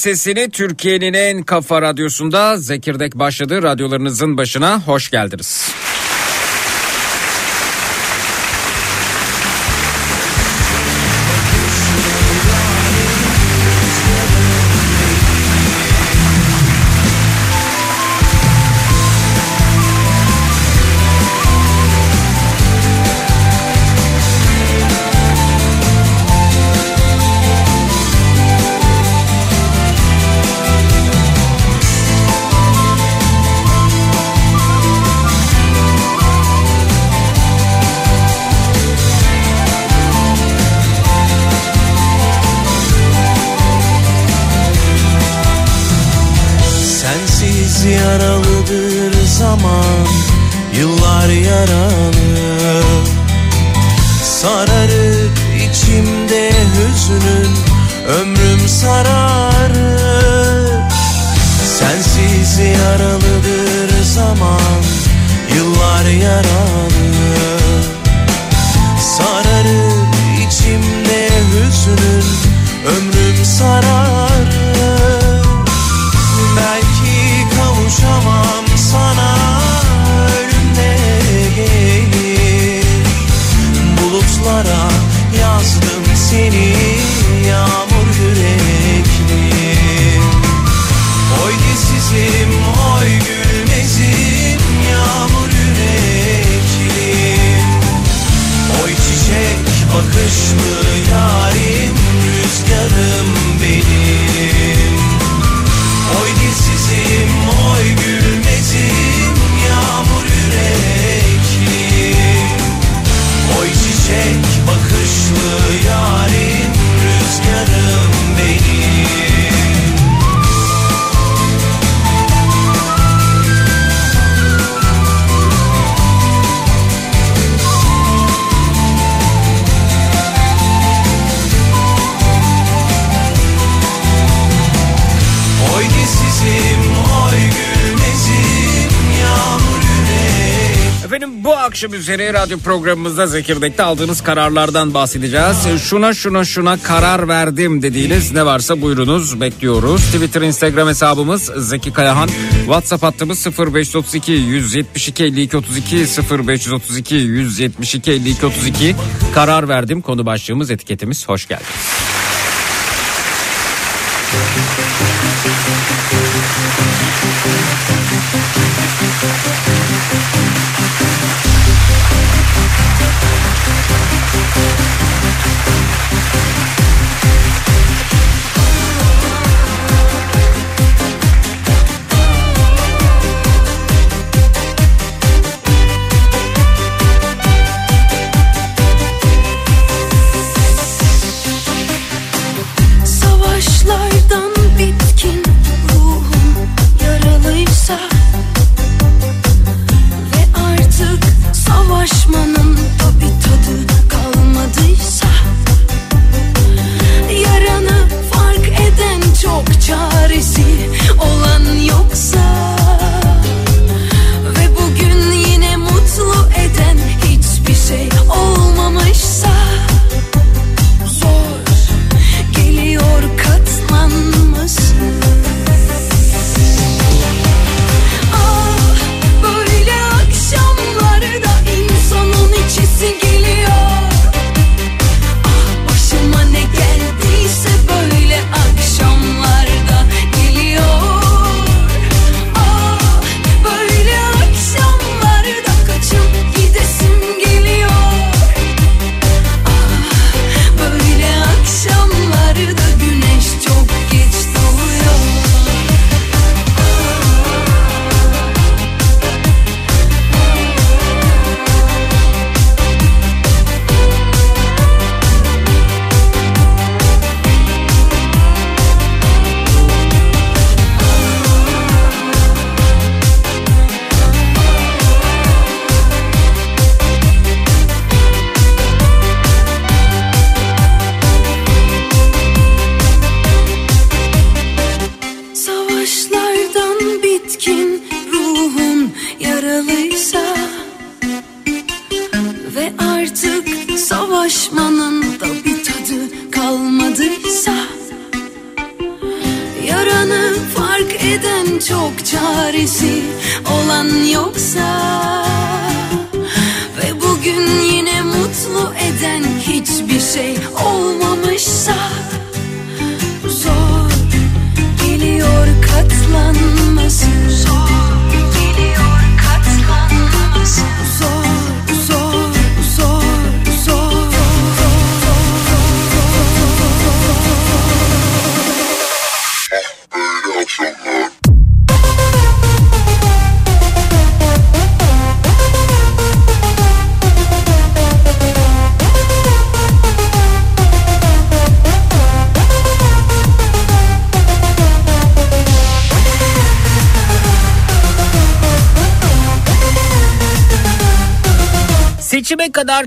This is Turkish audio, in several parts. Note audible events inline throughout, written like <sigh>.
Sesini Türkiye'nin en kafa radyosunda Zekirdek başladı. Radyolarınızın başına hoş geldiniz. Zaman Yıllar yaralı. Sararıp içimde hüznün Ömrüm sararır Sensiz yaralıdır zaman Yıllar yaralı. Sararır içimde hüznün akşam üzeri radyo programımızda Zekirdek'te aldığınız kararlardan bahsedeceğiz. Şuna şuna şuna karar verdim dediğiniz ne varsa buyurunuz bekliyoruz. Twitter Instagram hesabımız Zeki Kayahan. WhatsApp hattımız 0532 172 52 32 0532 172 52 32 karar verdim konu başlığımız etiketimiz hoş geldiniz.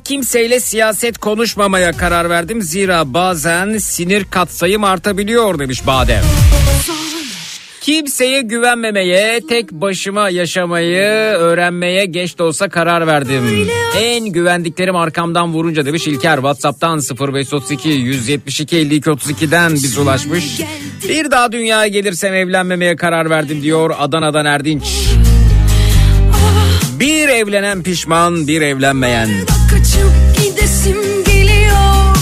Kimseyle siyaset konuşmamaya karar verdim. Zira bazen sinir katsayım artabiliyor demiş Badem. Kimseye güvenmemeye, tek başıma yaşamayı öğrenmeye geç de olsa karar verdim. En güvendiklerim arkamdan vurunca demiş İlker. Whatsapp'tan 0532 172 52 32'den biz ulaşmış. Bir daha dünyaya gelirsem evlenmemeye karar verdim diyor Adana'dan Erdinç. Bir evlenen pişman, bir evlenmeyen. Kaçıp gidesim geliyor.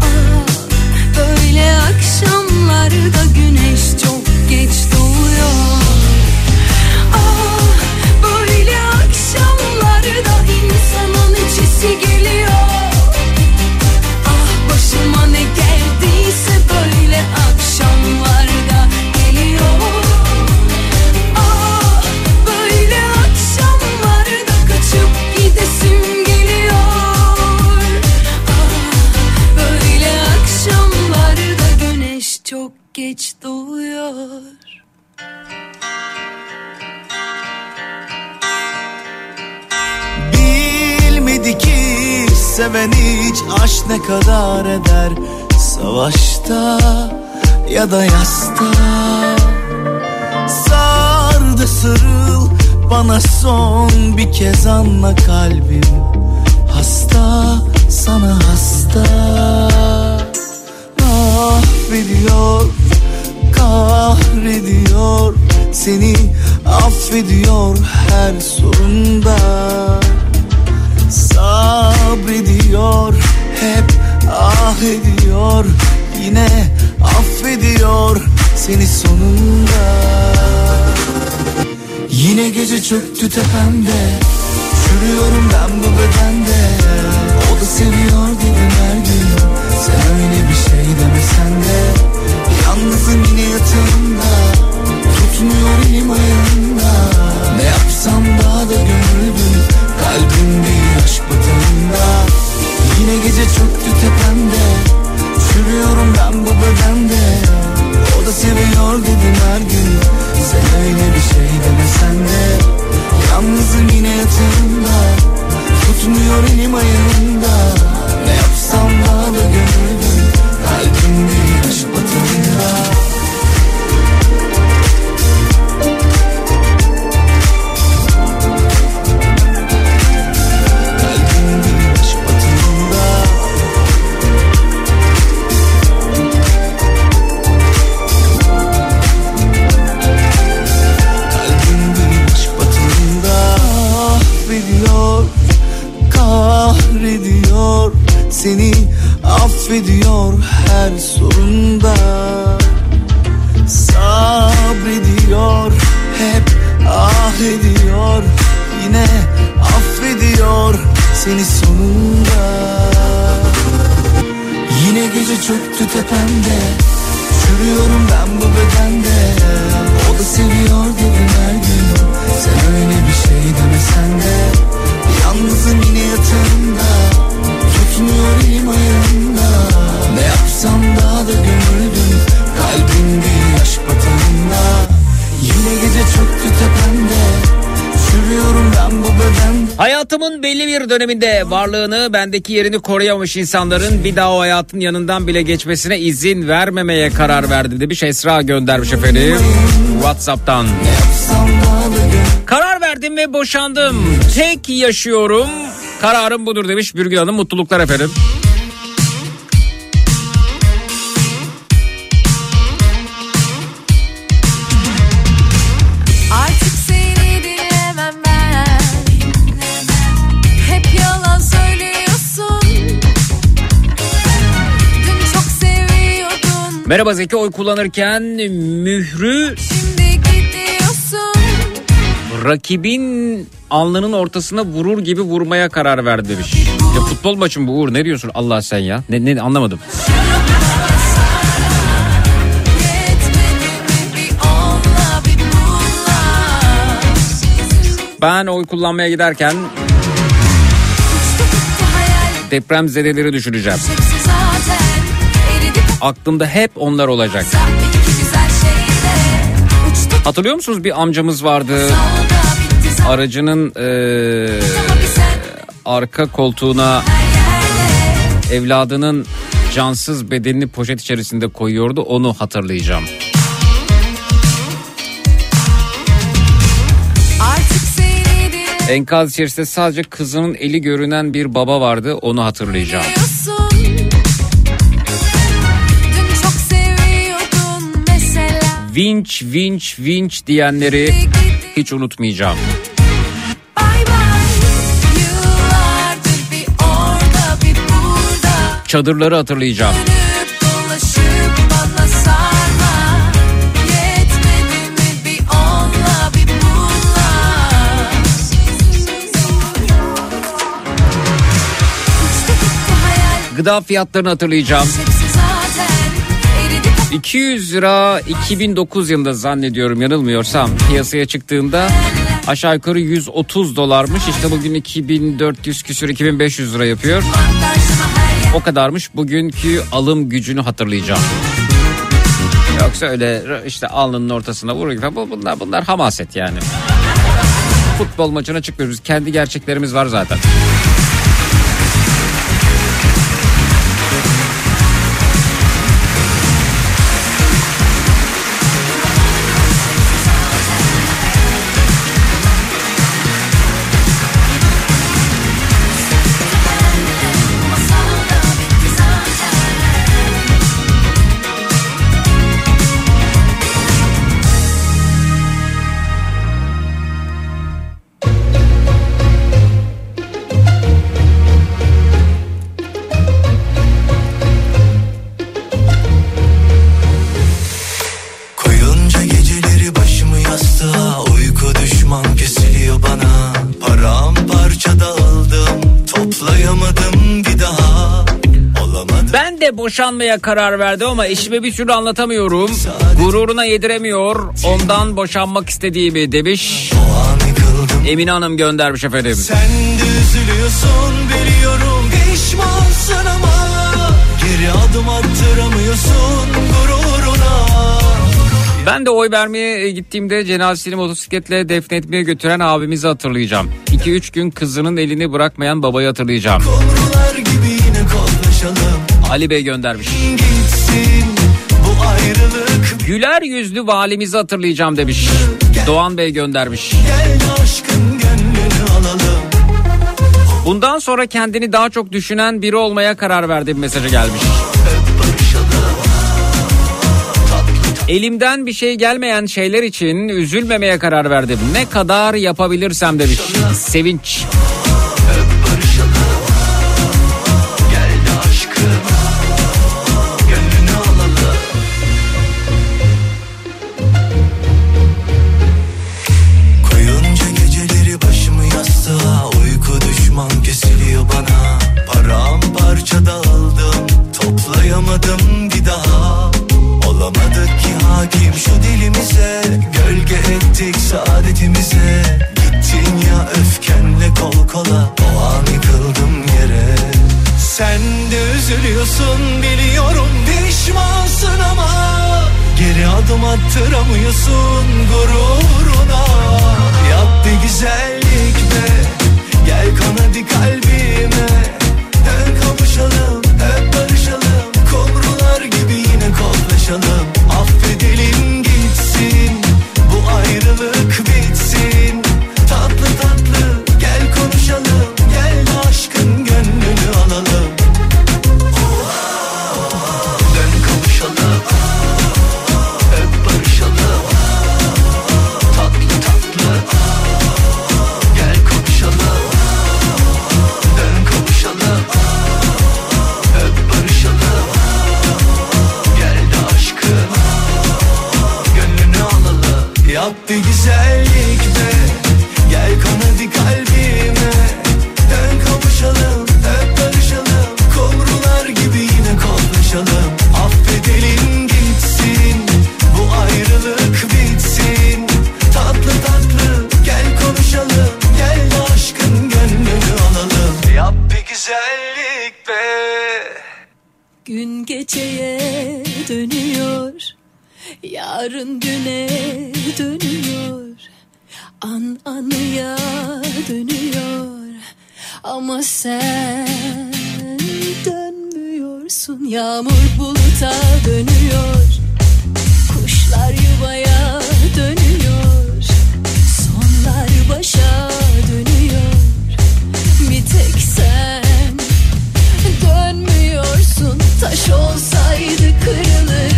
Ah, Böyle akşamlarda güneş çok geç doğuyor. Ah, Böyle akşamlarda insanın içisi geliyor kadar eder? Savaşta ya da yasta? Sar da sarıl bana son bir kez anla kalbim. Hasta sana hasta. Affediyor kahrediyor Seni affediyor her sorunda. Sabrediyor hep ah ediyor Yine affediyor seni sonunda. Yine gece çöktü tepemde Çürüyorum ben bu bedende. O da seviyor dedim her gün Sen öyle bir şey demesen de. Yalnızım yine yatağımda Tutmuyor elim ayağımda. Ne yapsam daha da gönüldüm Kalbim bir aşk batağında Yine gece çöktü tepemde. Çürüyorum ben bu bedende. O da seviyor dedim her gün. Sen öyle bir şey demesen de. Yalnızım yine yatağımda. Tutmuyor elim ayağımda. Ne yapsam da gönüldüm Kalbim bir aşk batağında affediyor her sorunda. Sabrediyor Hep ah ediyor. Yine affediyor Seni sonunda. Yine gece çöktü tepemde Çürüyorum ben bu bedende. O da seviyor dedim her gün. Sen öyle belli bir döneminde varlığını bendeki yerini koruyamamış insanların bir daha o hayatın yanından bile geçmesine izin vermemeye karar verdim demiş Esra göndermiş efendim Whatsapp'tan. Karar verdim ve boşandım. Tek yaşıyorum. Kararım budur demiş Bürgül Hanım. Mutluluklar efendim. Merhaba Zeki oy kullanırken mührü rakibin alnının ortasına vurur gibi vurmaya karar verdi demiş. Ya futbol maçı mı bu Uğur ne diyorsun Allah sen ya? Ne, ne anlamadım. Ben oy kullanmaya giderken deprem zedeleri düşüneceğim. Aklımda hep onlar olacak. Hatırlıyor musunuz bir amcamız vardı. Aracının sen arka koltuğuna evladının cansız bedenini poşet içerisinde koyuyordu. Onu hatırlayacağım. Enkaz içerisinde sadece kızının eli görünen bir baba vardı. Onu hatırlayacağım. Dün Vinç, vinç, vinç diyenleri hiç unutmayacağım. Çadırları hatırlayacağım. Dönüp dolaşıp bana 200 lira 2009 yılında zannediyorum yanılmıyorsam piyasaya çıktığında aşağı yukarı 130 dolarmış. İşte bugün 2400 küsür 2500 lira yapıyor. O kadarmış bugünkü alım gücünü hatırlayacağım. Yoksa öyle işte alnının ortasına vurur gibi Bu- bunlar bunlar hamaset yani. Futbol maçına çıkmıyoruz. Kendi gerçeklerimiz var zaten. De boşanmaya karar verdim ama eşime bir türlü anlatamıyorum. Gururuna yediremiyor. Ondan boşanmak istediğimi demiş. Emine Hanım göndermiş efendim. Sen de üzülüyorsun biliyorum Pişmansın ama Geri adım attıramıyorsun gururuna Ben de oy vermeye gittiğimde cenazesini motosikletle defnetmeye götüren abimizi hatırlayacağım. 2-3 gün kızının elini bırakmayan babayı hatırlayacağım. Konuşalım Ali Bey göndermiş. Güler yüzlü valimizi hatırlayacağım demiş. Doğan Bey göndermiş. Gel Bundan sonra kendini daha çok düşünen biri olmaya karar verdiğim mesajı gelmiş. Elimden bir şey gelmeyen şeyler için üzülmemeye karar verdim. Ne kadar yapabilirsem demiş. Sevinç. eu Ama sen dönmüyorsun. Yağmur buluta dönüyor. Kuşlar yuvaya dönüyor. Sonlar başa dönüyor. Bir tek sen dönmüyorsun. Taş olsaydı kırılırdı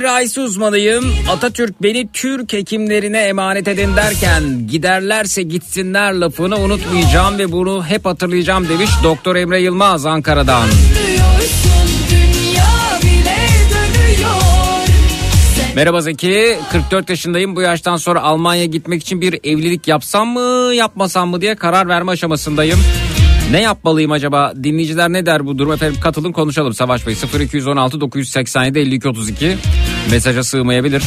cerrahisi uzmanıyım. Atatürk beni Türk hekimlerine emanet edin derken giderlerse gitsinler lafını unutmayacağım ve bunu hep hatırlayacağım demiş Doktor Emre Yılmaz Ankara'dan. Merhaba Zeki 44 yaşındayım bu yaştan sonra Almanya gitmek için bir evlilik yapsam mı yapmasam mı diye karar verme aşamasındayım. Ne yapmalıyım acaba dinleyiciler ne der bu durum efendim katılın konuşalım Savaş Bey 0216 987 52 32 mesaja sığmayabilir.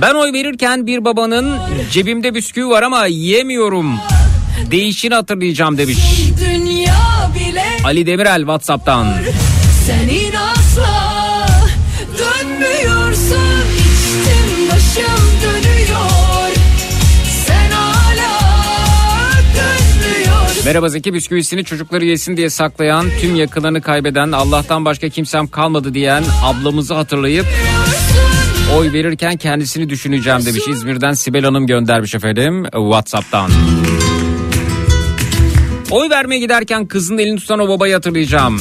Ben oy verirken bir babanın cebimde bisküvi var ama yiyemiyorum. Değişini hatırlayacağım demiş. Ali Demirel Whatsapp'tan. Merhaba Zeki bisküvisini çocukları yesin diye saklayan, tüm yakınlarını kaybeden, Allah'tan başka kimsem kalmadı diyen ablamızı hatırlayıp oy verirken kendisini düşüneceğim demiş. İzmir'den Sibel Hanım göndermiş efendim Whatsapp'tan. Oy vermeye giderken kızın elini tutan o babayı hatırlayacağım.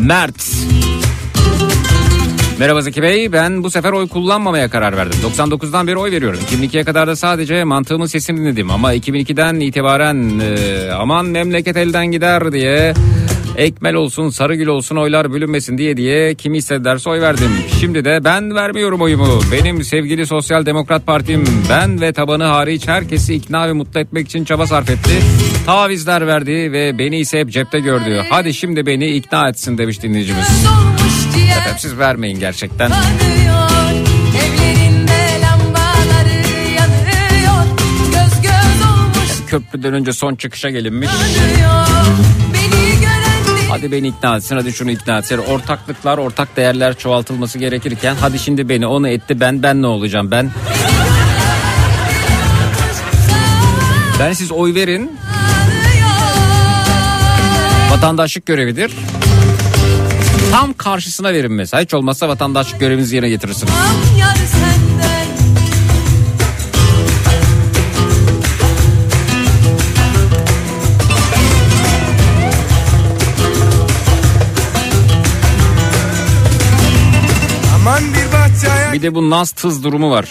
Mert. Merhaba Zeki Bey. Ben bu sefer oy kullanmamaya karar verdim. 99'dan beri oy veriyorum. 2002'ye kadar da sadece mantığımın sesini dinledim. Ama 2002'den itibaren e, aman memleket elden gider diye ekmel olsun sarıgül olsun oylar bölünmesin diye diye kimi hissederse oy verdim. Şimdi de ben vermiyorum oyumu. Benim sevgili Sosyal Demokrat Partim ben ve tabanı hariç herkesi ikna ve mutlu etmek için çaba sarf etti. Tavizler verdi ve beni ise hep cepte gördü. Hadi şimdi beni ikna etsin demiş dinleyicimiz. Efendim siz vermeyin gerçekten. lambaları yanıyor Göz göz olmuş Köprüden önce son çıkışa gelinmiş. Hadi beni ikna etsin hadi şunu ikna etsin. Ortaklıklar ortak değerler çoğaltılması gerekirken hadi şimdi beni onu etti ben ben ne olacağım ben. Ben siz oy verin. Vatandaşlık görevidir. Tam karşısına verin mesela. Hiç olmazsa vatandaşlık görevinizi yerine getirirsiniz. Bir de bu naz tız durumu var.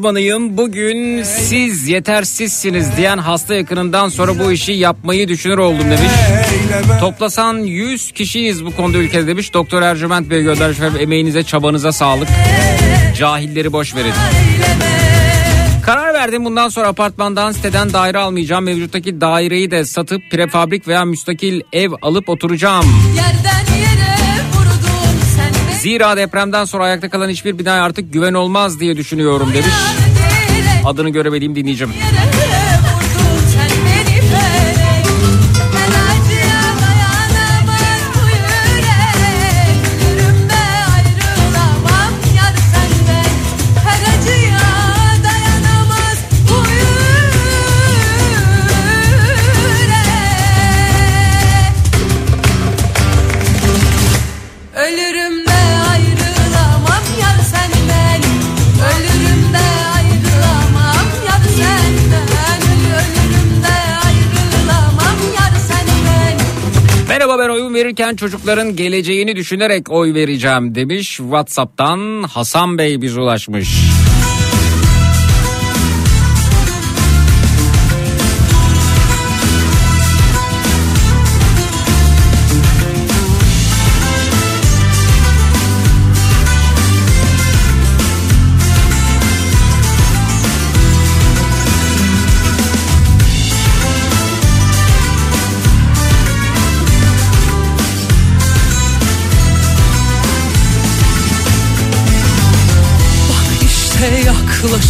Uzmanıyım. Bugün siz yetersizsiniz diyen hasta yakınından sonra bu işi yapmayı düşünür oldum demiş. Toplasan 100 kişiyiz bu konuda ülkede demiş. Doktor Ercüment Bey göndermiş. Efendim, Emeğinize çabanıza sağlık. Cahilleri boş verin. Karar verdim bundan sonra apartmandan siteden daire almayacağım. Mevcuttaki daireyi de satıp prefabrik veya müstakil ev alıp oturacağım. Yerden yere Zira depremden sonra ayakta kalan hiçbir bina artık güven olmaz diye düşünüyorum demiş. Adını göremediğim dinleyicim. yere verirken çocukların geleceğini düşünerek oy vereceğim demiş. Whatsapp'tan Hasan Bey bize ulaşmış.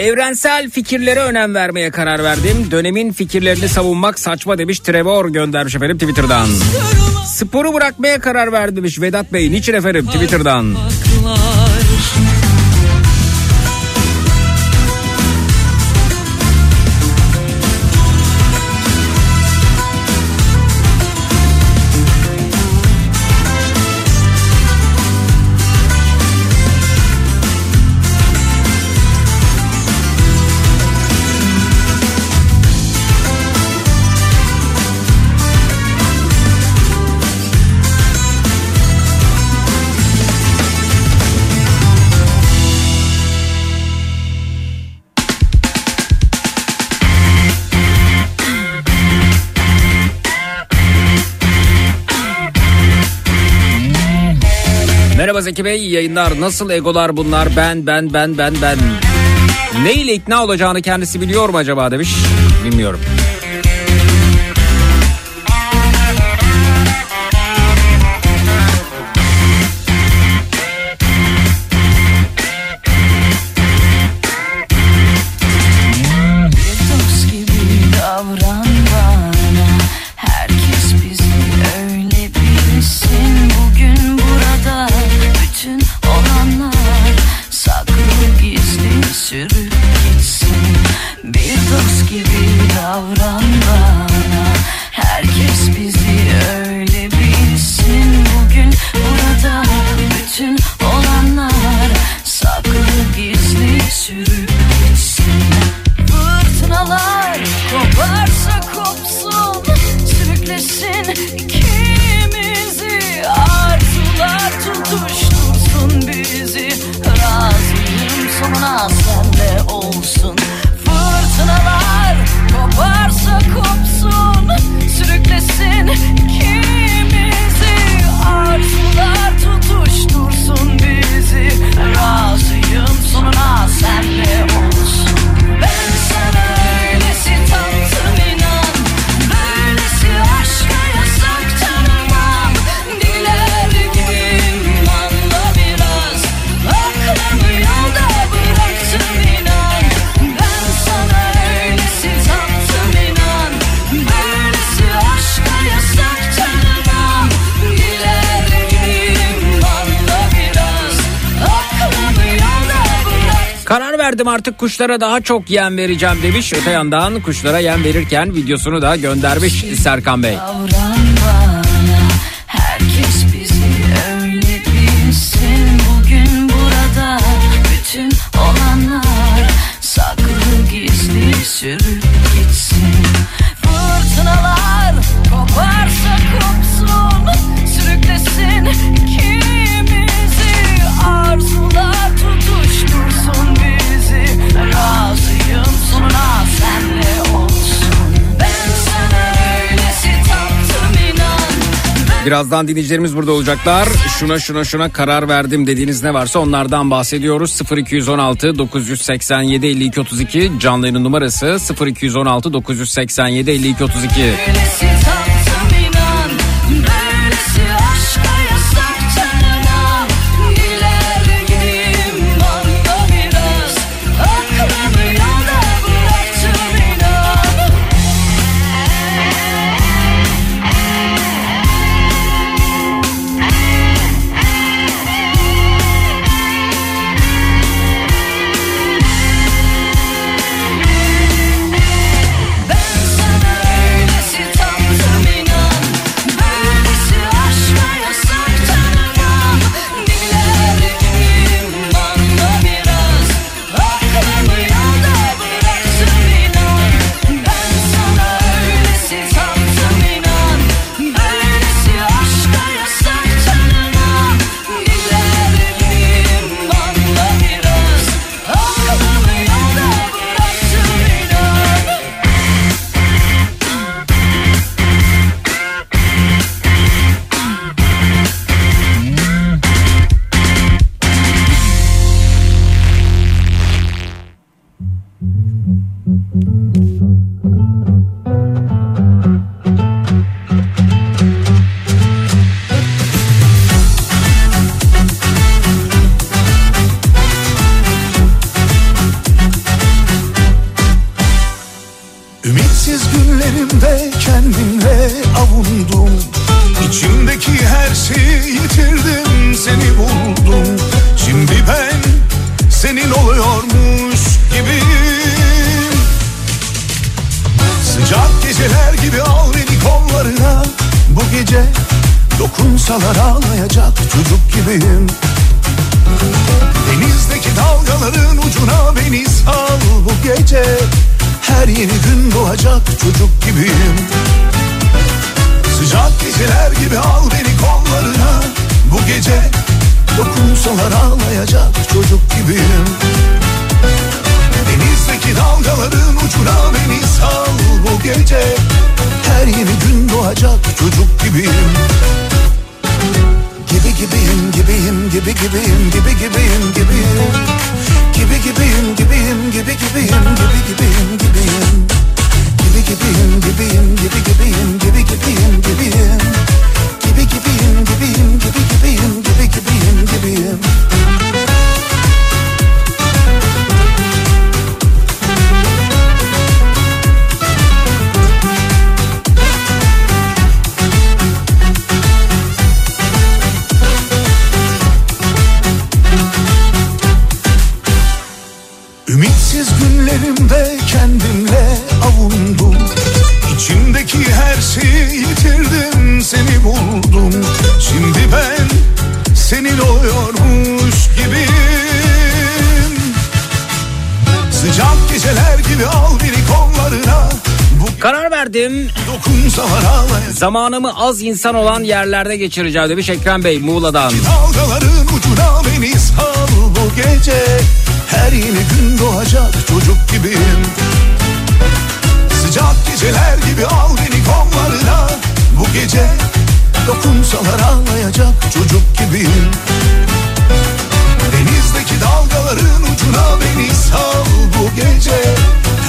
Evrensel fikirlere önem vermeye karar verdim. Dönemin fikirlerini savunmak saçma demiş Trevor göndermiş efendim Twitter'dan. Sporu bırakmaya karar verdim demiş Vedat Bey. Niçin efendim Twitter'dan? Baklar. Merhaba Zeki Bey yayınlar. Nasıl egolar bunlar? Ben ben ben ben ben. Ne ile ikna olacağını kendisi biliyor mu acaba demiş. Bilmiyorum. verdim artık kuşlara daha çok yem vereceğim demiş. Öte yandan kuşlara yem verirken videosunu da göndermiş Serkan Bey. Sürüp gitsin Fırtınalar Birazdan dinleyicilerimiz burada olacaklar. Şuna şuna şuna karar verdim dediğiniz ne varsa onlardan bahsediyoruz. 0216 987 52 32 canlı yayının numarası 0216 987 52 32. Öylesi Zamanımı az insan olan yerlerde geçireceğim demiş Ekrem Bey Muğla'dan. Dalgaların ucuna beni sal bu gece. Her yeni gün doğacak çocuk gibiyim. Sıcak geceler gibi al beni kollarına. Bu gece dokunsalar ağlayacak çocuk gibiyim. Denizdeki dalgaların ucuna beni sal bu gece.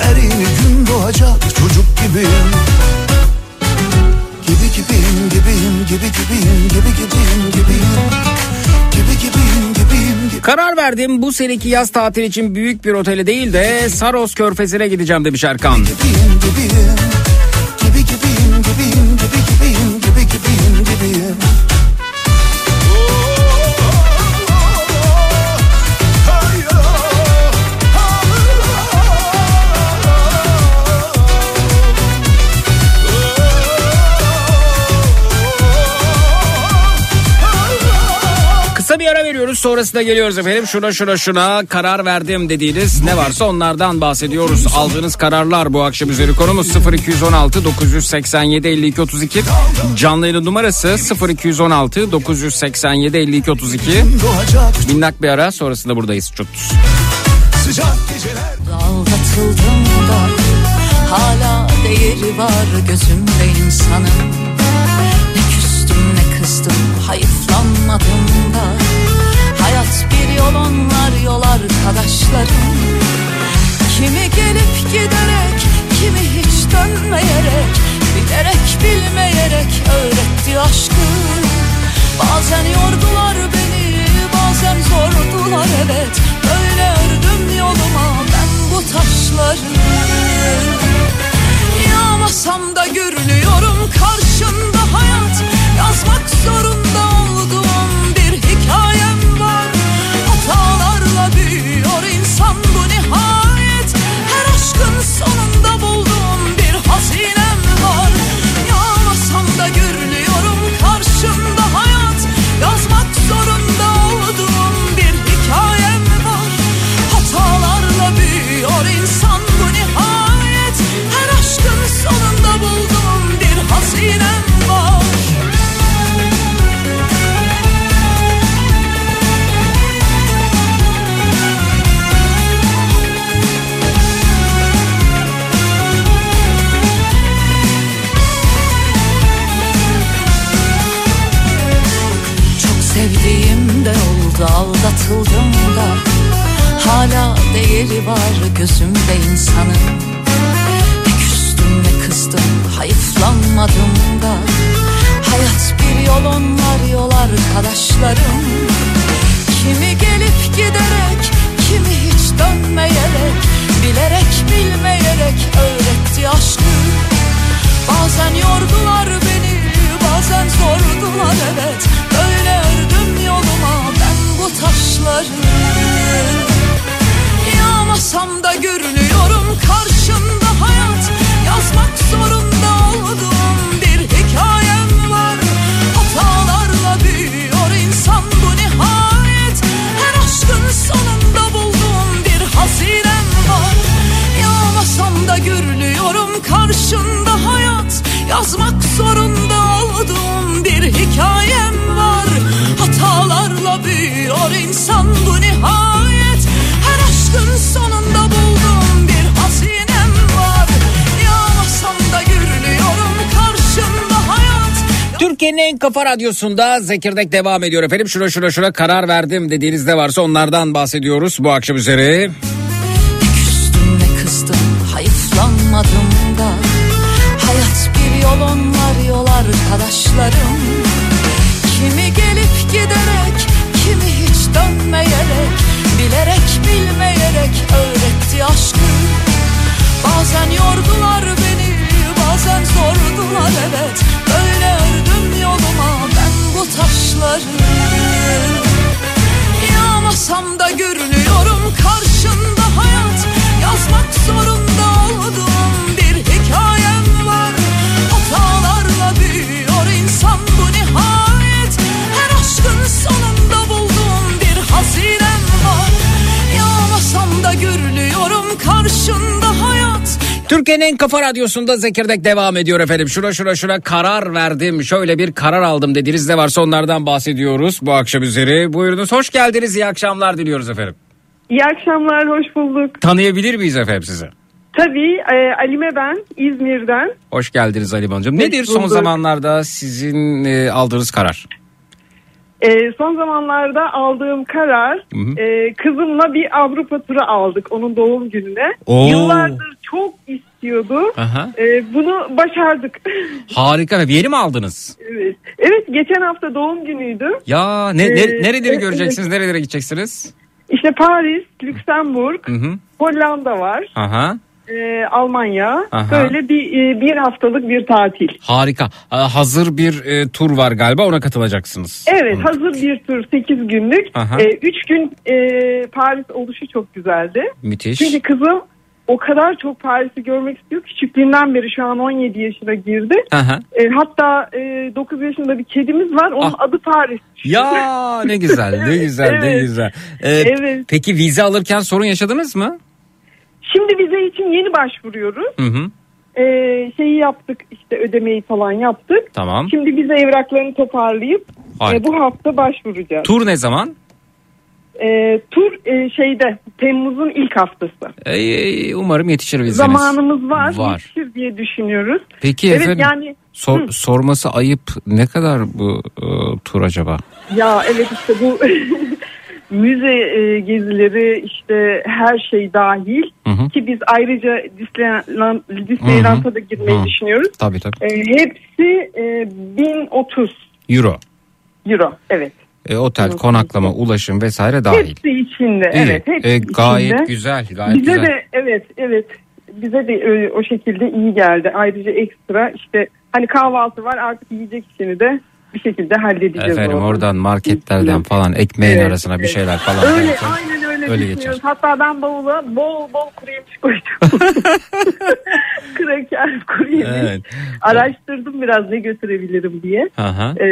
Her yeni gün doğacak çocuk gibiyim. Gibi gibiyim gibiyim gibi gibiyim gibi gibiyim gibiyim. Gibi gibiyim gibiyim gibi. Karar verdim bu seneki yaz tatili için büyük bir otele değil de Saros Körfezi'ne gideceğim demiş Erkan. gibiyim gibiyim sonrasında geliyoruz efendim. Şuna şuna şuna karar verdim dediğiniz ne varsa onlardan bahsediyoruz. Aldığınız kararlar bu akşam üzeri konumuz 0216 987 52 32. Canlı yayın numarası 0216 987 52 32. Doğacak Minnak bir ara sonrasında buradayız. Çut. sıcak geceler Aldatıldım da hala değeri var gözümde insanın Ne küstüm ne kızdım hayıflanmadım yol onlar yol arkadaşlarım. Kimi gelip giderek kimi hiç dönmeyerek Bilerek bilmeyerek öğretti aşkı. Bazen yordular beni bazen zordular evet Böyle ördüm yoluma ben bu taşları. Yağmasam radyosunda Zekirdek devam ediyor efendim. Şuna şuna şuna karar verdim dediğiniz ne varsa onlardan bahsediyoruz bu akşam üzeri. Küstüm ne kızdım hayıflanmadım da Hayat bir yol onlar yol arkadaşlarım Türkiye'nin en kafa radyosunda Zekirdek devam ediyor efendim. Şura şura şura karar verdim. Şöyle bir karar aldım dediğiniz ne varsa onlardan bahsediyoruz bu akşam üzeri. Buyurunuz hoş geldiniz iyi akşamlar diliyoruz efendim. İyi akşamlar, hoş bulduk. Tanıyabilir miyiz efendim sizi? Tabii e, Alime ben, İzmir'den. Hoş geldiniz Ali Hanımcığım. Nedir son zamanlarda sizin e, aldığınız karar? E, son zamanlarda aldığım karar, hı. e, kızımla bir Avrupa turu aldık onun doğum gününe. Oo. Yıllardır çok istiyordu. Aha. E, bunu başardık. <laughs> Harika ve yeni mi aldınız? evet. evet, geçen hafta doğum günüydü. Ya ne, ne- Ee, nereleri evet, göreceksiniz? Nerelere gideceksiniz? İşte Paris, Lüksemburg, Hı hı. Hollanda var, Aha. E, Almanya. Aha. Böyle bir e, bir haftalık bir tatil. Harika. Aa, Hazır bir e, tur var galiba ona katılacaksınız. Evet Hı. hazır bir tur 8 günlük. Aha. 3 gün e, Paris oluşu çok güzeldi. Müthiş. Çünkü kızım o kadar çok Paris'i görmek istiyor. Küçüklüğünden beri şu an 17 yaşına girdi. Aha. E, hatta e, 9 yaşında bir kedimiz var. Onun Ah. adı Paris. <laughs> Ya ne güzel ne Evet, güzel ne evet. güzel. Ee, Evet. Peki vize alırken sorun yaşadınız mı? Şimdi vize için yeni başvuruyoruz. Hı hı. E, şeyi yaptık işte ödemeyi falan yaptık. Tamam. Şimdi vize evraklarını toparlayıp Harika. e, bu hafta başvuracağız. Tur ne zaman? E, tur e, şeyde Temmuz'un ilk haftası. Ee, umarım yetişir vizeniz. Zamanımız var, Var. yetişir diye düşünüyoruz. Peki evet efendim yani sor- Hı. sorması ayıp ne kadar bu e, tur acaba? ya evet işte bu <laughs> müze e, gezileri işte her şey dahil Hı hı. ki biz ayrıca Disneyland, Disneyland'a da girmeyi Hı. düşünüyoruz. Tabii tabii. E, hepsi e, 1030 Euro. euro evet. E, otel, konaklama, ulaşım vesaire dahil. Hepsi içinde İyi. evet hepsi E, gayet içinde. güzel gayet Bize güzel. de evet evet bize de öyle, o şekilde iyi geldi. Ayrıca ekstra işte hani kahvaltı var artık yiyecek işini de bir şekilde halledeceğiz. Efendim oradan. oradan marketlerden falan ekmeğin Evet, arasına bir evet. şeyler falan. Öyle derken aynen öyle, öyle geçer. Hatta ben bavula bol bol kuru yemiş koydum. <laughs> Kraker, kuru yemiş. Evet. Araştırdım biraz ne götürebilirim diye. Aha. Ee,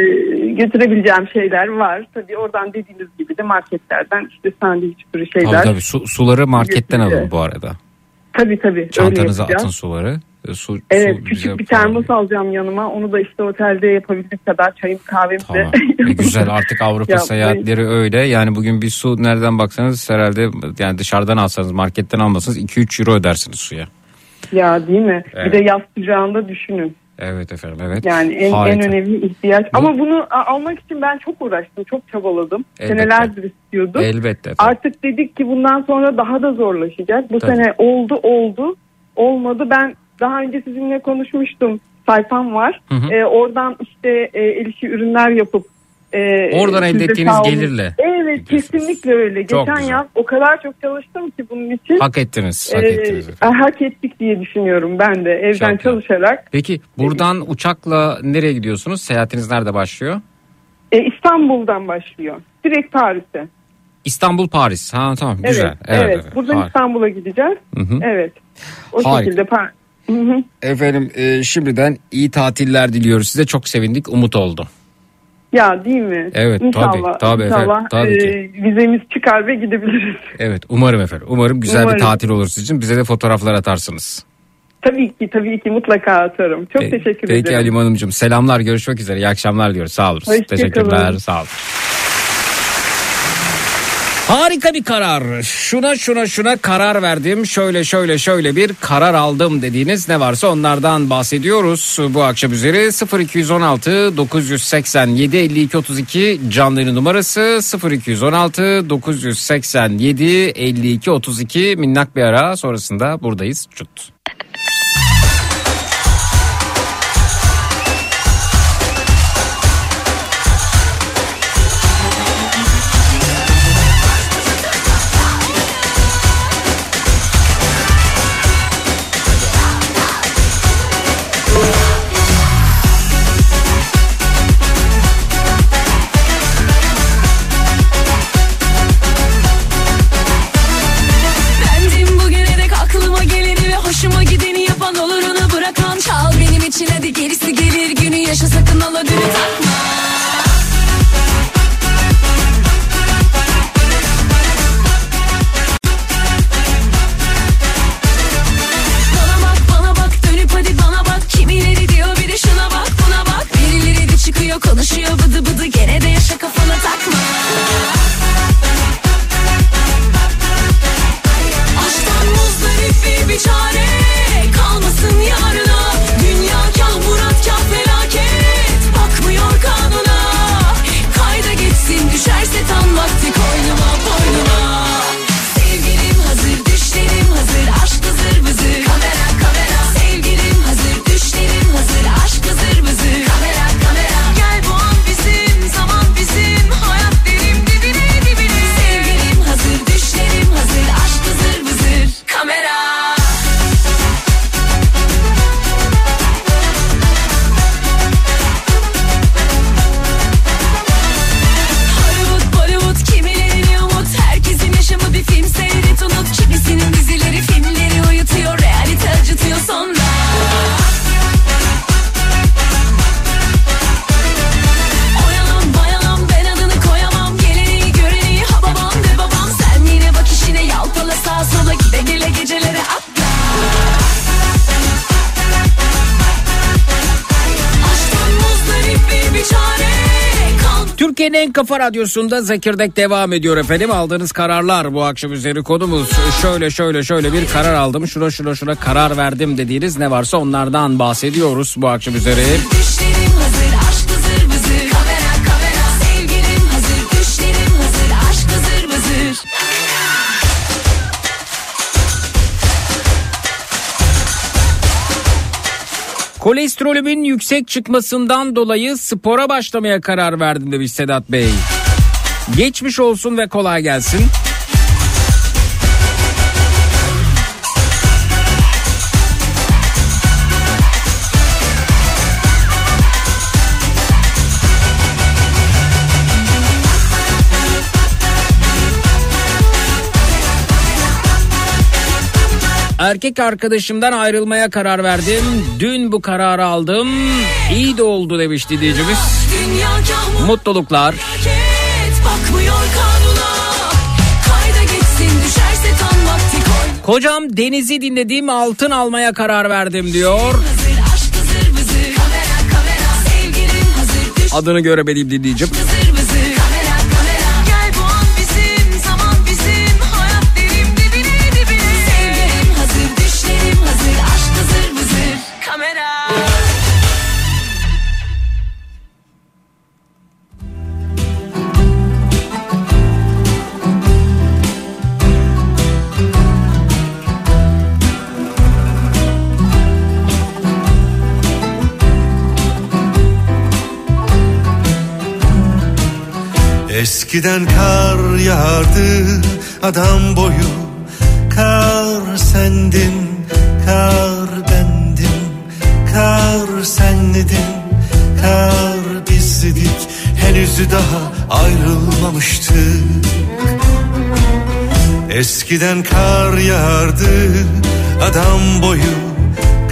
götürebileceğim şeyler var. Tabii oradan dediğiniz gibi de marketlerden işte sandviç türü şeyler. Tabii tabii su, suları marketten alın bu arada. Tabii tabii. Çantanıza atın suları. E, Su, Evet su küçük bir pahalı. termos alacağım yanıma. Onu da işte otelde yapabildiğim kadar çayım kahvemi Tamam. de. E, <laughs> güzel artık Avrupa Ya, seyahatleri öyle. Yani bugün bir su nereden baksanız herhalde yani dışarıdan alsanız marketten almasanız 2-3 euro ödersiniz suya. ya değil mi? Evet. Bir de yaz sıcağında düşünün. Evet efendim evet. Yani en, en önemli ihtiyaç. Ama bunu almak için ben çok uğraştım. Çok çabaladım. Elbette. Senelerdir istiyordum. Elbette efendim. Artık dedik ki bundan sonra daha da zorlaşacak. Bu Tabii. sene oldu oldu. Olmadı. Ben daha önce sizinle konuşmuştum. Sayfam var. Hı hı. Ee, oradan işte e, el işi ürünler yapıp e, Oradan elde de ettiğiniz gelirle Evet kesinlikle öyle. Çok Geçen güzel. yaz o kadar çok çalıştım ki bunun için. Hak ettiniz. Hak Ee, ettiniz efendim. hak ettik diye düşünüyorum ben de evden Çok güzel. çalışarak. Peki buradan uçakla nereye gidiyorsunuz? Seyahatiniz nerede başlıyor? E, İstanbul'dan başlıyor. Direkt Paris'e. İstanbul Paris. Ha tamam Evet, güzel. evet. efendim. Buradan Harika. İstanbul'a gideceğiz. Hı hı. Evet. O Harika. şekilde Par- Hı hı. Efendim e, şimdiden iyi tatiller diliyoruz size. Çok sevindik. Umut oldu. Ya değil mi? Evet, İnşallah, tabii, tabii inşallah, efendim, tabii e, ki. vizemiz çıkar ve gidebiliriz. Evet umarım efendim. Umarım güzel Umarım. bir tatil olur sizin için. Bize de fotoğraflar atarsınız. Tabii ki tabii ki mutlaka atarım. Çok Pe- teşekkür Peki ederim. Halim Hanımcığım selamlar görüşmek üzere. İyi akşamlar diyoruz. Sağ olun. Teşekkürler kalın. sağ olun. Harika bir karar. Şuna şuna şuna karar verdim. Şöyle şöyle şöyle bir karar aldım dediğiniz ne varsa onlardan bahsediyoruz. Bu akşam üzeri 0216 987 52 32 canlı numarası 0216 987 52 32 minnak bir ara sonrasında buradayız. Çut. Türkiye'nin en kafa radyosunda Zekirdek devam ediyor efendim. Aldığınız kararlar bu akşam üzeri konumuz şöyle şöyle şöyle bir karar aldım. Şura şura şura karar verdim dediğiniz ne varsa onlardan bahsediyoruz bu akşam üzeri. Düşlerim Kolesterolümün yüksek çıkmasından dolayı spora başlamaya karar verdim demiş Sedat Bey. Geçmiş olsun ve kolay gelsin. Erkek arkadaşımdan ayrılmaya karar verdim. Dün bu kararı aldım. İyi de oldu demiş dinleyicimiz. Dünya kahmur Mutluluklar. Kocam Deniz'i dinlediğim altın almaya karar verdim diyor. Adını göremediğim dinleyicim. hazır Eskiden kar yağardı adam boyu Kar sendin, kar bendim Kar senledin, kar bizdik Henüz daha ayrılmamıştık Eskiden kar yağardı adam boyu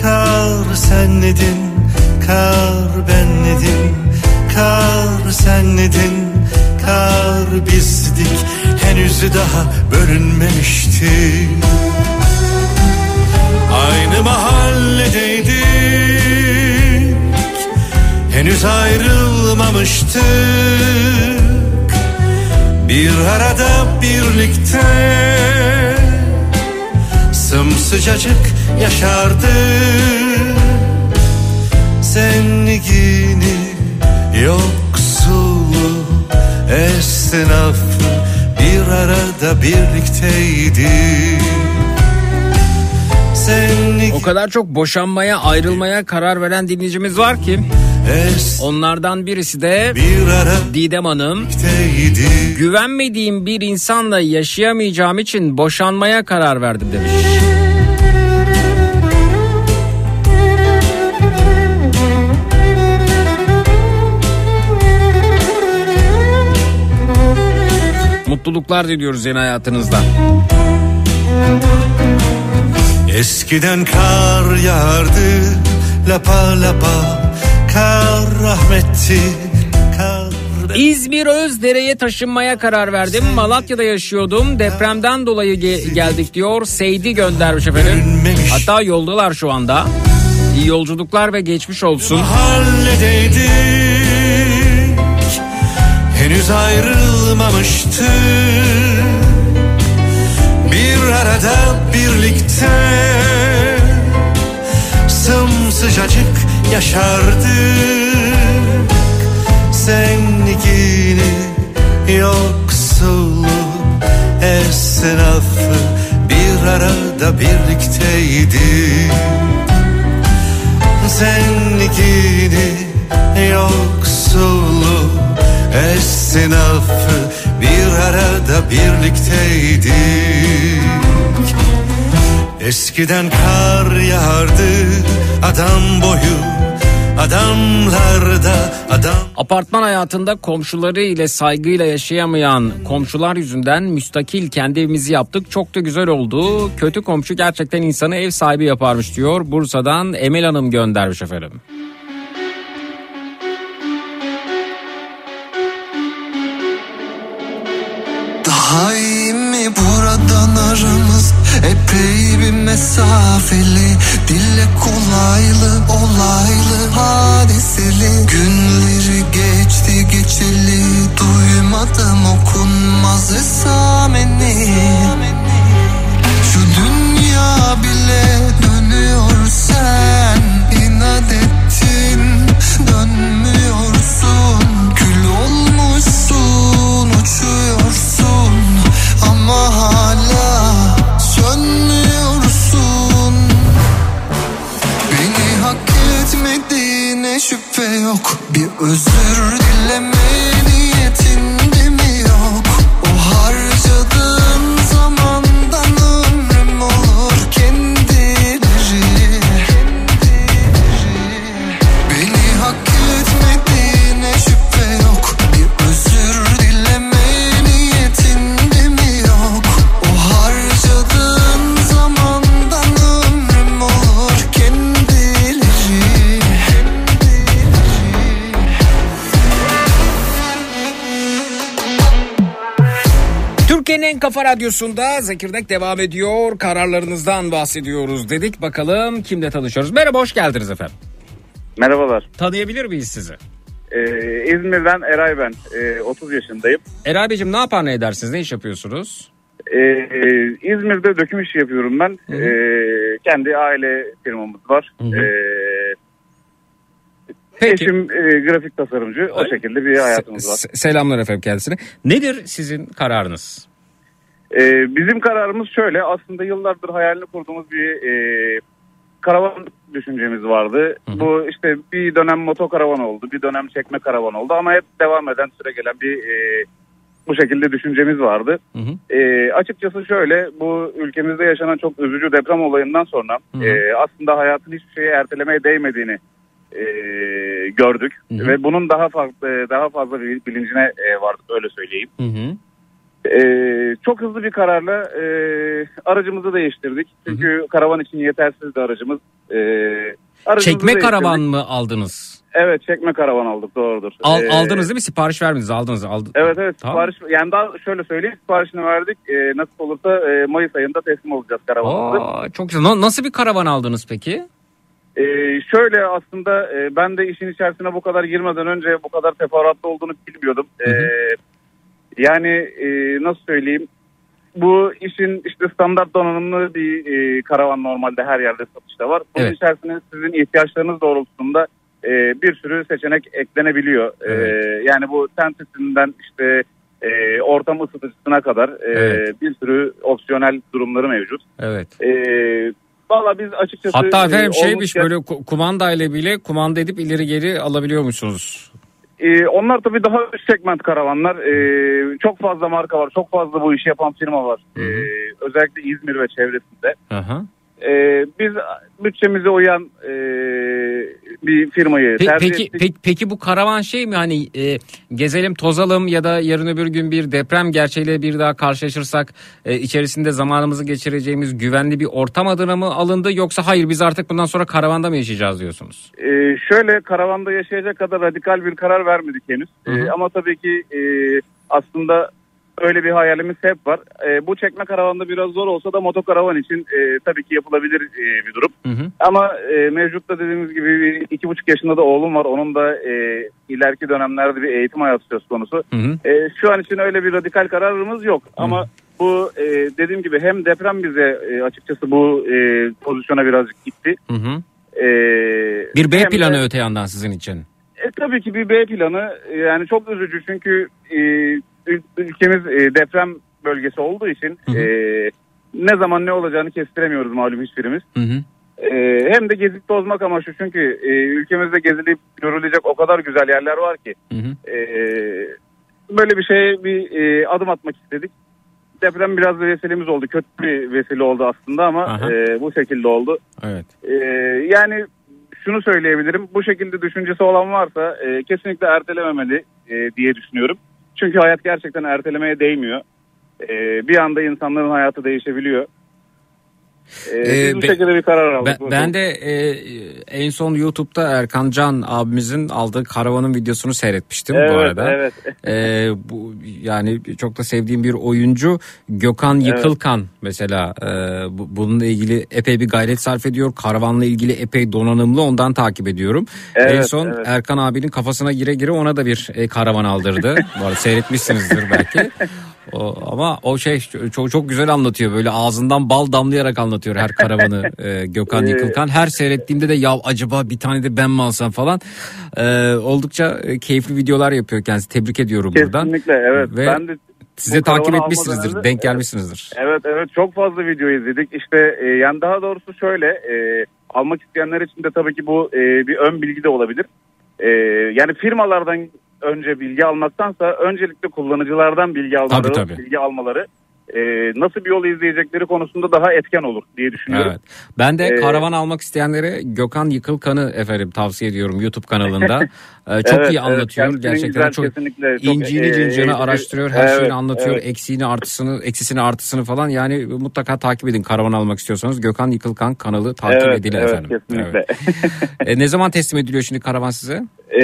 Kar senledin, kar benledim Kar senledin, kar bizdik. Henüz daha bölünmemiştik. Aynı mahalledeydik. Henüz ayrılmamıştık. Bir arada birlikte Sımsıcacık yaşardık. Zengini yoksulu esnafı bir arada birlikteydi. Zengini O kadar çok boşanmaya ayrılmaya karar veren dinleyicimiz var ki. Onlardan birisi de bir Didem Hanım. Güvenmediğim bir insanla yaşayamayacağım için boşanmaya karar verdim demiş. Mutluluklar diliyoruz yeni hayatınızda. Eskiden kar yağardı lapa lapa kar rahmetti İzmir Özdere'ye taşınmaya karar verdim. Malatya'da yaşıyordum. Depremden dolayı ge- geldik diyor. Seydi göndermiş efendim. Hatta yoldalar şu anda. İyi yolculuklar ve geçmiş olsun. halledeydi Biz ayrılmamıştık Bir arada birlikte Sımsıcacık yaşardık. Zenligini yoksulluğu esnafı Bir arada birlikteydik Zenligini yoksulluğu esnafı Bir arada birlikteydik Eskiden kar yağardı adam boyu Adamlarda adam Apartman hayatında komşuları ile saygıyla yaşayamayan komşular yüzünden müstakil kendi evimizi yaptık. Çok da güzel oldu. Kötü komşu gerçekten insanı ev sahibi yaparmış diyor. Bursa'dan Emel Hanım göndermiş efendim. Daha iyi mi buradan aramız? Epey bir mesafeli Dille kolaylı olaylı hadiseli. Günleri geçti geçeli Duymadım okunmaz esameni. Şu dünya bile dönüyor sen inat ettin dönmüyorsun uçuyorsun ama hala sönmüyorsun. Beni hak etmediğine şüphe yok. Bir özür dileme niyetinde mi yok? O harcadığın kafa radyosunda Zekirdek devam ediyor. Kararlarınızdan bahsediyoruz dedik. Bakalım kimle tanışıyoruz. Merhaba hoş geldiniz efendim. Merhabalar. Tanıyabilir miyiz sizi? Ee, İzmir'den Eray ben. Ee, 30 yaşındayım. Eray Beyciğim ne yapar ne edersiniz? Ne iş yapıyorsunuz? Ee, İzmir'de döküm işi yapıyorum ben. Ee, kendi aile firmamız var. Ee, Peki. eşim e, grafik tasarımcı. O şekilde bir hayatımız var. Se- selamlar efendim kendisine. Nedir sizin kararınız? Ee, bizim kararımız şöyle. Aslında yıllardır hayalini kurduğumuz bir e, karavan düşüncemiz vardı. Bu işte bir dönem motokaravan oldu. Bir dönem çekme karavan oldu. Ama hep devam eden süre gelen bir e, bu şekilde düşüncemiz vardı. E, açıkçası şöyle bu ülkemizde yaşanan çok üzücü deprem olayından sonra e, aslında hayatın hiçbir şeyi ertelemeye değmediğini e, gördük ve bunun daha farklı daha fazla bilincine e, vardık öyle söyleyeyim. E, çok hızlı bir kararla e, aracımızı değiştirdik. Çünkü karavan için yetersizdi aracımız. E, aracımızı Çekme karavan mı aldınız? Evet çekme karavan aldık doğrudur. Al, E, aldınız değil mi? Sipariş vermediniz. Aldınız. Aldınız. Evet evet Tamam. sipariş yani daha şöyle söyleyeyim siparişini verdik. E, nasip olursa e, Mayıs ayında teslim olacağız karavanımızı. Aa, çok güzel. Na- Nasıl bir karavan aldınız peki? Ee, şöyle aslında e, ben de işin içerisine bu kadar girmeden önce bu kadar teferruatlı olduğunu bilmiyordum. Ee, yani e, nasıl söyleyeyim bu işin işte standart donanımlı bir e, karavan normalde her yerde satışta var. Bunun Evet. içerisine sizin ihtiyaçlarınız doğrultusunda e, bir sürü seçenek eklenebiliyor. E, yani bu tentisinden işte e, ortam ısıtıcısına kadar e, Evet. bir sürü opsiyonel durumları mevcut. Evet. E, Valla biz açıkçası... Hatta e, efendim şeymiş olmuşken- böyle ku- kumanda ile bile kumanda edip ileri geri alabiliyormuşsunuz. Ee, onlar tabii daha üst segment karavanlar. Ee, çok fazla marka var. Çok fazla bu işi yapan firma var. Ee, özellikle İzmir ve çevresinde. Aha. Ee, biz bütçemize uyan e, bir firmayı Pe- tercih peki, ettik. peki peki bu karavan şey mi hani e, gezelim tozalım ya da yarın öbür gün bir deprem gerçeğiyle bir daha karşılaşırsak e, içerisinde zamanımızı geçireceğimiz güvenli bir ortam adına mı alındı yoksa hayır biz artık bundan sonra karavanda mı yaşayacağız diyorsunuz? Ee, şöyle karavanda yaşayacak kadar radikal bir karar vermedik henüz. Hı hı. ama tabii ki e, aslında öyle bir hayalimiz hep var. E, bu çekme karavanda biraz zor olsa da motokaravan için e, tabii ki yapılabilir e, bir durum. Hı hı. Ama e, mevcutta dediğimiz gibi bir iki buçuk yaşında da oğlum var. Onun da e, ileriki dönemlerde bir eğitim hayatı söz konusu. Hı hı. E, şu an için öyle bir radikal kararımız yok. Ama bu e, dediğim gibi hem deprem bize e, açıkçası bu e, pozisyona birazcık gitti. Hı hı. E, Bir B hem de- planı öte yandan sizin için. e, tabii ki bir B planı e, yani çok üzücü çünkü e, ülkemiz e, deprem bölgesi olduğu için Hı hı. e, ne zaman ne olacağını kestiremiyoruz malum hiçbirimiz. Hı hı. E, hem de gezip tozmak amaçlı çünkü e, ülkemizde gezilip görülecek o kadar güzel yerler var ki Hı hı. e, böyle bir şeye bir e, adım atmak istedik. Deprem biraz bir vesilemiz oldu. Kötü bir vesile oldu aslında ama Aha. e, bu şekilde oldu. Evet. Ee, yani şunu söyleyebilirim. Bu şekilde düşüncesi olan varsa e, kesinlikle ertelememeli e, diye düşünüyorum. Çünkü hayat gerçekten ertelemeye değmiyor. E, bir anda insanların hayatı değişebiliyor. E, Ee, biz bu şekilde bir karar aldık. Ben, ben de e, en son YouTube'da Erkan Can abimizin aldığı karavanın videosunu seyretmiştim evet, bu arada. Evet. E, bu yani çok da sevdiğim bir oyuncu Gökhan Yıkılkan mesela e, bu- bununla ilgili epey bir gayret sarf ediyor. Karavanla ilgili epey donanımlı ondan takip ediyorum. Evet, en son evet. Erkan abinin kafasına gire gire ona da bir e, karavan aldırdı. bu arada seyretmişsinizdir belki. <laughs> O, ama o şey çok çok güzel anlatıyor böyle ağzından bal damlayarak anlatıyor her karavanı <laughs> e, Gökhan Yıkılkan. Her seyrettiğimde de ya acaba bir tane de ben mi alsam falan E, oldukça e, keyifli videolar yapıyor kendisi. Tebrik ediyorum buradan. Kesinlikle evet. Ve ben de Siz de takip etmişsinizdir, önce- denk gelmişsinizdir. Evet evet çok fazla video izledik. İşte e, yani daha doğrusu şöyle e, almak isteyenler için de tabii ki bu e, bir ön bilgi de olabilir. E, yani firmalardan önce bilgi almaktansa öncelikle kullanıcılardan bilgi almaları, Tabii, tabii. bilgi almaları e, nasıl bir yol izleyecekleri konusunda daha etken olur diye düşünüyorum. Evet. Ben de Ee, karavan almak isteyenlere Gökhan Yıkılkan'ı efendim tavsiye ediyorum YouTube kanalında. Ee, <laughs> çok Evet, iyi evet, anlatıyor. kendisinin Gerçekten güzel, çok inciğini e, cinciğini e, araştırıyor. Her evet, şeyini anlatıyor. evet. Eksiğini artısını, eksisini artısını falan. Yani mutlaka takip edin karavan almak istiyorsanız. Gökhan Yıkılkan kanalı takip Evet, edin evet, efendim. kesinlikle. Evet. <laughs> E, ne zaman teslim ediliyor şimdi karavan size? E,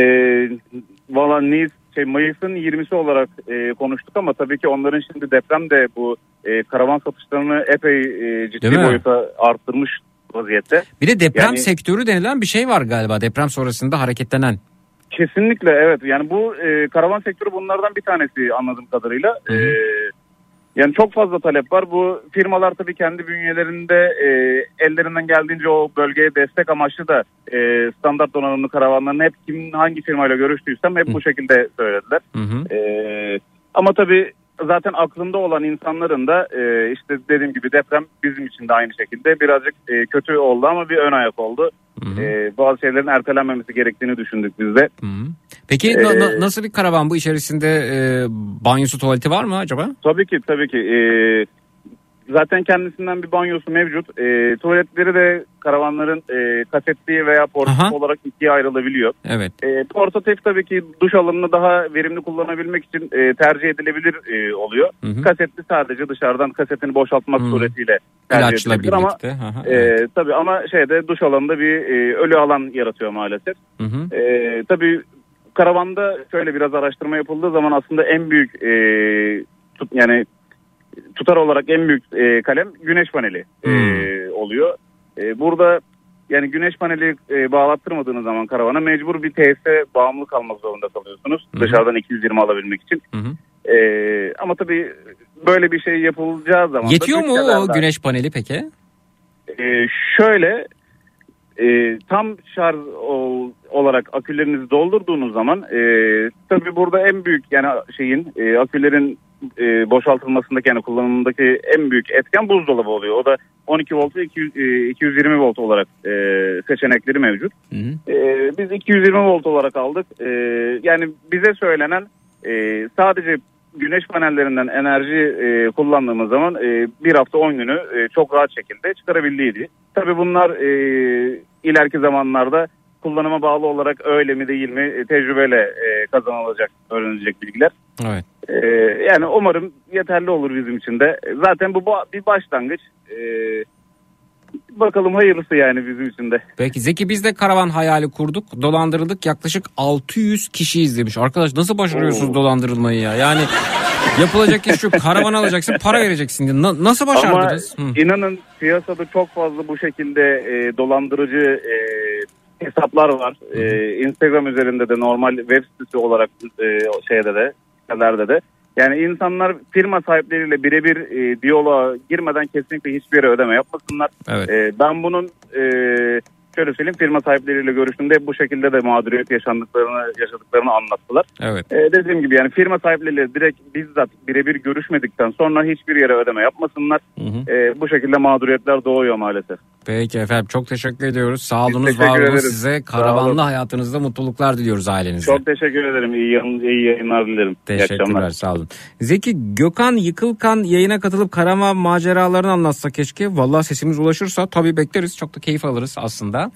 Valla Nice, şey, Mayıs'ın 20'si olarak e, konuştuk ama tabii ki onların şimdi deprem de bu e, karavan satışlarını epey e, ciddi Değil mi? boyuta arttırmış vaziyette. Bir de deprem Yani- sektörü denilen bir şey var galiba. Deprem sonrasında hareketlenen. Kesinlikle evet yani bu e, karavan sektörü bunlardan bir tanesi anladığım kadarıyla. Hı. E, yani çok fazla talep var. Bu firmalar tabii kendi bünyelerinde e, ellerinden geldiğince o bölgeye destek amaçlı da e, standart donanımlı karavanların hep kim hangi firmayla görüştüysem hep Hı. bu şekilde söylediler. Hı hı. Ee, ama tabii zaten aklında olan insanların da e, işte dediğim gibi deprem bizim için de aynı şekilde birazcık e, kötü oldu ama bir ön ayak oldu. Hı hı. E, bazı şeylerin ertelenmemesi gerektiğini düşündük biz de. Hı hı. Peki na- na- Ee, nasıl bir karavan bu? İçerisinde e, banyosu tuvaleti var mı acaba? Tabii ki tabii ki. e, zaten kendisinden bir banyosu mevcut. E, tuvaletleri de karavanların e, kasetli veya portatif Aha. olarak ikiye ayrılabiliyor. Evet. E, portatif tabii ki duş alanını daha verimli kullanabilmek için e, tercih edilebilir e, oluyor. Hı hı. Kasetli sadece dışarıdan kasetini boşaltmak Hı. suretiyle tercih İlaçla edilebilir birlikte. ama Aha, e, evet. tabii ama şeyde duş alanında bir e, ölü alan yaratıyor maalesef. Hı hı. E, tabii karavanda şöyle biraz araştırma yapıldığı zaman aslında en büyük e, tut, yani tutar olarak en büyük e, kalem güneş paneli e, Hmm. oluyor. E, burada yani güneş paneli e, bağlattırmadığınız zaman karavana mecbur bir tesise bağımlı kalmak zorunda kalıyorsunuz. Hı hı. Dışarıdan 220 alabilmek için. Hı hı. E, ama tabii böyle bir şey yapılacağı zaman... Yetiyor mu o güneş paneli peki? e, şöyle e, tam şarj ol- olarak akülerinizi doldurduğunuz zaman e, tabii burada en büyük yani şeyin e, akülerin e, boşaltılmasındaki yani kullanımındaki en büyük etken buzdolabı oluyor. O da 12 volt ve 200, e, 220 volt olarak e, seçenekleri mevcut. Hı hı. E, biz 220 volt olarak aldık. E, yani bize söylenen e, sadece güneş panellerinden enerji e, kullandığımız zaman e, bir hafta 10 günü e, çok rahat şekilde çıkarabildiydi. Tabii bunlar e, ileriki zamanlarda kullanıma bağlı olarak öyle mi değil mi e, tecrübeyle e, kazanılacak, öğrenilecek bilgiler. Evet. E, yani umarım yeterli olur bizim için de. Zaten bu ba- bir başlangıç. E, bakalım hayırlısı yani bizim için de. Peki Zeki biz de karavan hayali kurduk. Dolandırıldık yaklaşık 600 kişi izlemiş. Arkadaş nasıl başarıyorsunuz Oo. dolandırılmayı ya? Yani Yapılacak iş şu karavan alacaksın para vereceksin diye. Na- nasıl Ama başardınız? Hı. inanın piyasada çok fazla bu şekilde e, dolandırıcı e, hesaplar var. E, Instagram üzerinde de normal web sitesi olarak e, şeyde de sitelerde de. Yani insanlar firma sahipleriyle birebir e, diyaloğa girmeden kesinlikle hiçbir yere ödeme yapmasınlar. Evet. E, ben bunun e, şöyle söyleyeyim firma sahipleriyle görüştüğümde bu şekilde de mağduriyet yaşandıklarını yaşadıklarını anlattılar. Evet. E, dediğim gibi yani firma sahipleriyle direkt bizzat birebir görüşmedikten sonra hiçbir yere ödeme yapmasınlar. Hı hı. E, bu şekilde mağduriyetler doğuyor maalesef. Peki efendim çok teşekkür ediyoruz. Sağ olunuz, teşekkür var olun size. Karavanlı hayatınızda mutluluklar diliyoruz ailenize. Çok teşekkür ederim. İyi, iyi yayınlar dilerim. Teşekkürler sağ olun. Zeki Gökhan Yıkılkan yayına katılıp karavan maceralarını anlatsa keşke. Vallahi sesimiz ulaşırsa tabii bekleriz. Çok da keyif alırız aslında.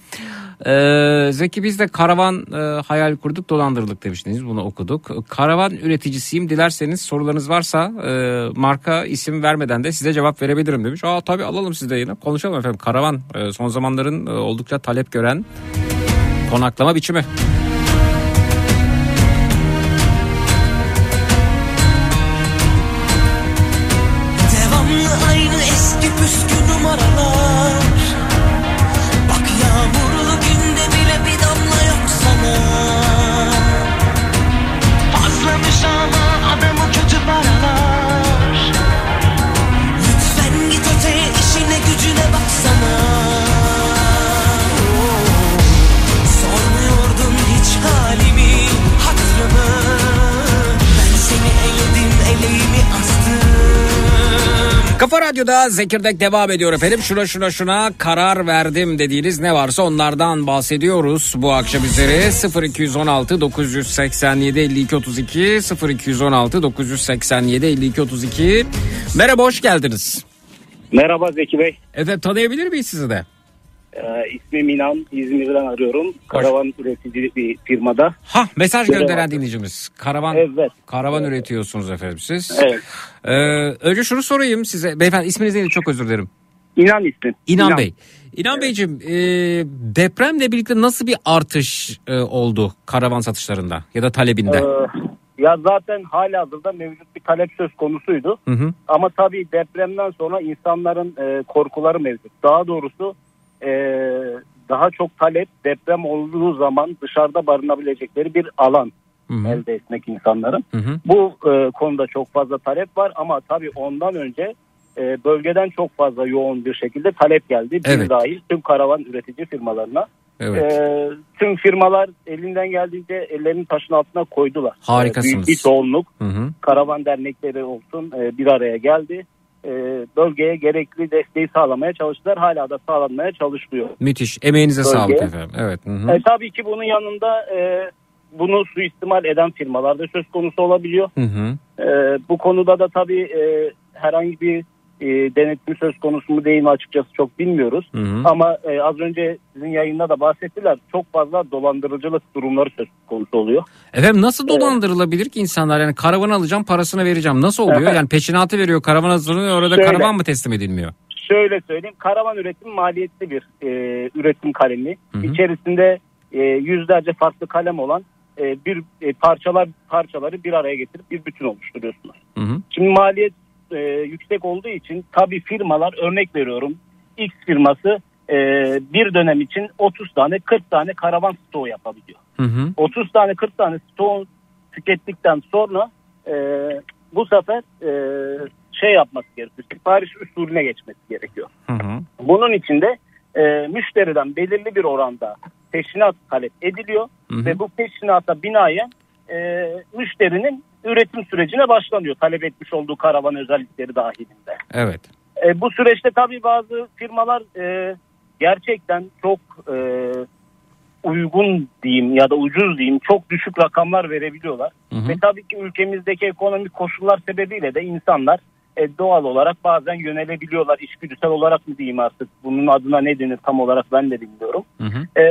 Ee, Zeki biz de karavan e, hayal kurduk dolandırıldık demiştiniz. Bunu okuduk. Karavan üreticisiyim. Dilerseniz sorularınız varsa e, marka isim vermeden de size cevap verebilirim demiş. Aa tabii alalım siz de yine. Konuşalım efendim. Karavan e, son zamanların e, oldukça talep gören konaklama biçimi. Radyo'da Zekirdek devam ediyor efendim. Şuna şuna şuna karar verdim dediğiniz ne varsa onlardan bahsediyoruz bu akşam üzere. 0216 987 52 32 0216 987 52 32 Merhaba hoş geldiniz. Merhaba Zeki Bey. Efendim tanıyabilir miyiz sizi de? Ee, ismim İnan. İzmir'den arıyorum. Karavan üretici bir firmada. Ha mesaj gönderen dinleyicimiz. Karavan Evet. karavan üretiyorsunuz efendim siz. Evet. Ee, önce şunu sorayım size. Beyefendi isminiz neydi çok özür dilerim. İnan ismim. İnan, Bey. İnan Beyciğim e, depremle birlikte nasıl bir artış e, oldu karavan satışlarında ya da talebinde? Ee, ya zaten hala hazırda mevcut bir talep söz konusuydu. Hı hı. Ama tabii depremden sonra insanların e, korkuları mevcut. Daha doğrusu e, daha çok talep deprem olduğu zaman dışarıda barınabilecekleri bir alan Hı hı. elde etmek insanların. Hı hı. Bu e, konuda çok fazla talep var ama tabii ondan önce e, bölgeden çok fazla yoğun bir şekilde talep geldi. Bir Evet. dahil tüm karavan üretici firmalarına. Evet. E, tüm firmalar elinden geldiğince ellerinin taşın altına koydular. Harikasınız. E, büyük bir çoğunluk Hı hı. karavan dernekleri olsun e, bir araya geldi. E, bölgeye gerekli desteği sağlamaya çalıştılar. Hala da sağlanmaya çalışılıyor. Müthiş. Emeğinize Bölgeye. sağlık efendim. Evet. Hı hı. E, tabii ki bunun yanında e, bunu suistimal eden firmalar da söz konusu olabiliyor. Hı hı. Ee, bu konuda da tabii e, herhangi bir e, denetim söz konusu mu değil mi açıkçası çok bilmiyoruz. Hı hı. Ama e, az önce sizin yayında da bahsettiler çok fazla dolandırıcılık durumları söz konusu oluyor. Efendim nasıl dolandırılabilir ki insanlar? Yani karavan alacağım parasını vereceğim. Nasıl oluyor? Yani peşinatı veriyor karavan hazırlanıyor orada Şöyle. karavan mı teslim edilmiyor? Şöyle söyleyeyim karavan üretim maliyetli bir e, üretim kalemi. Hı hı. İçerisinde e, yüzlerce farklı kalem olan e, bir e, parçalar parçaları bir araya getirip bir bütün oluşturuyorsunuz. Hı hı. Şimdi maliyet e, yüksek olduğu için tabii firmalar örnek veriyorum X firması e, bir dönem için 30 tane 40 tane karavan stoğu yapabiliyor. Hı hı. 30 tane 40 tane stoğu tükettikten sonra e, bu sefer e, şey yapması gerekiyor. Sipariş usulüne geçmesi gerekiyor. Hı hı. Bunun için de e, müşteriden belirli bir oranda peşinat talep ediliyor Hı hı. ve bu peşinata binaen e, müşterinin üretim sürecine başlanıyor talep etmiş olduğu karavan özellikleri dahilinde. Evet. E, bu süreçte tabii bazı firmalar e, gerçekten çok e, uygun diyeyim ya da ucuz diyeyim çok düşük rakamlar verebiliyorlar. Hı hı. Ve tabii ki ülkemizdeki ekonomik koşullar sebebiyle de insanlar e, doğal olarak bazen yönelebiliyorlar. İçgüdüsel olarak mı diyeyim artık bunun adına ne denir tam olarak ben de bilmiyorum. Hı hı. E,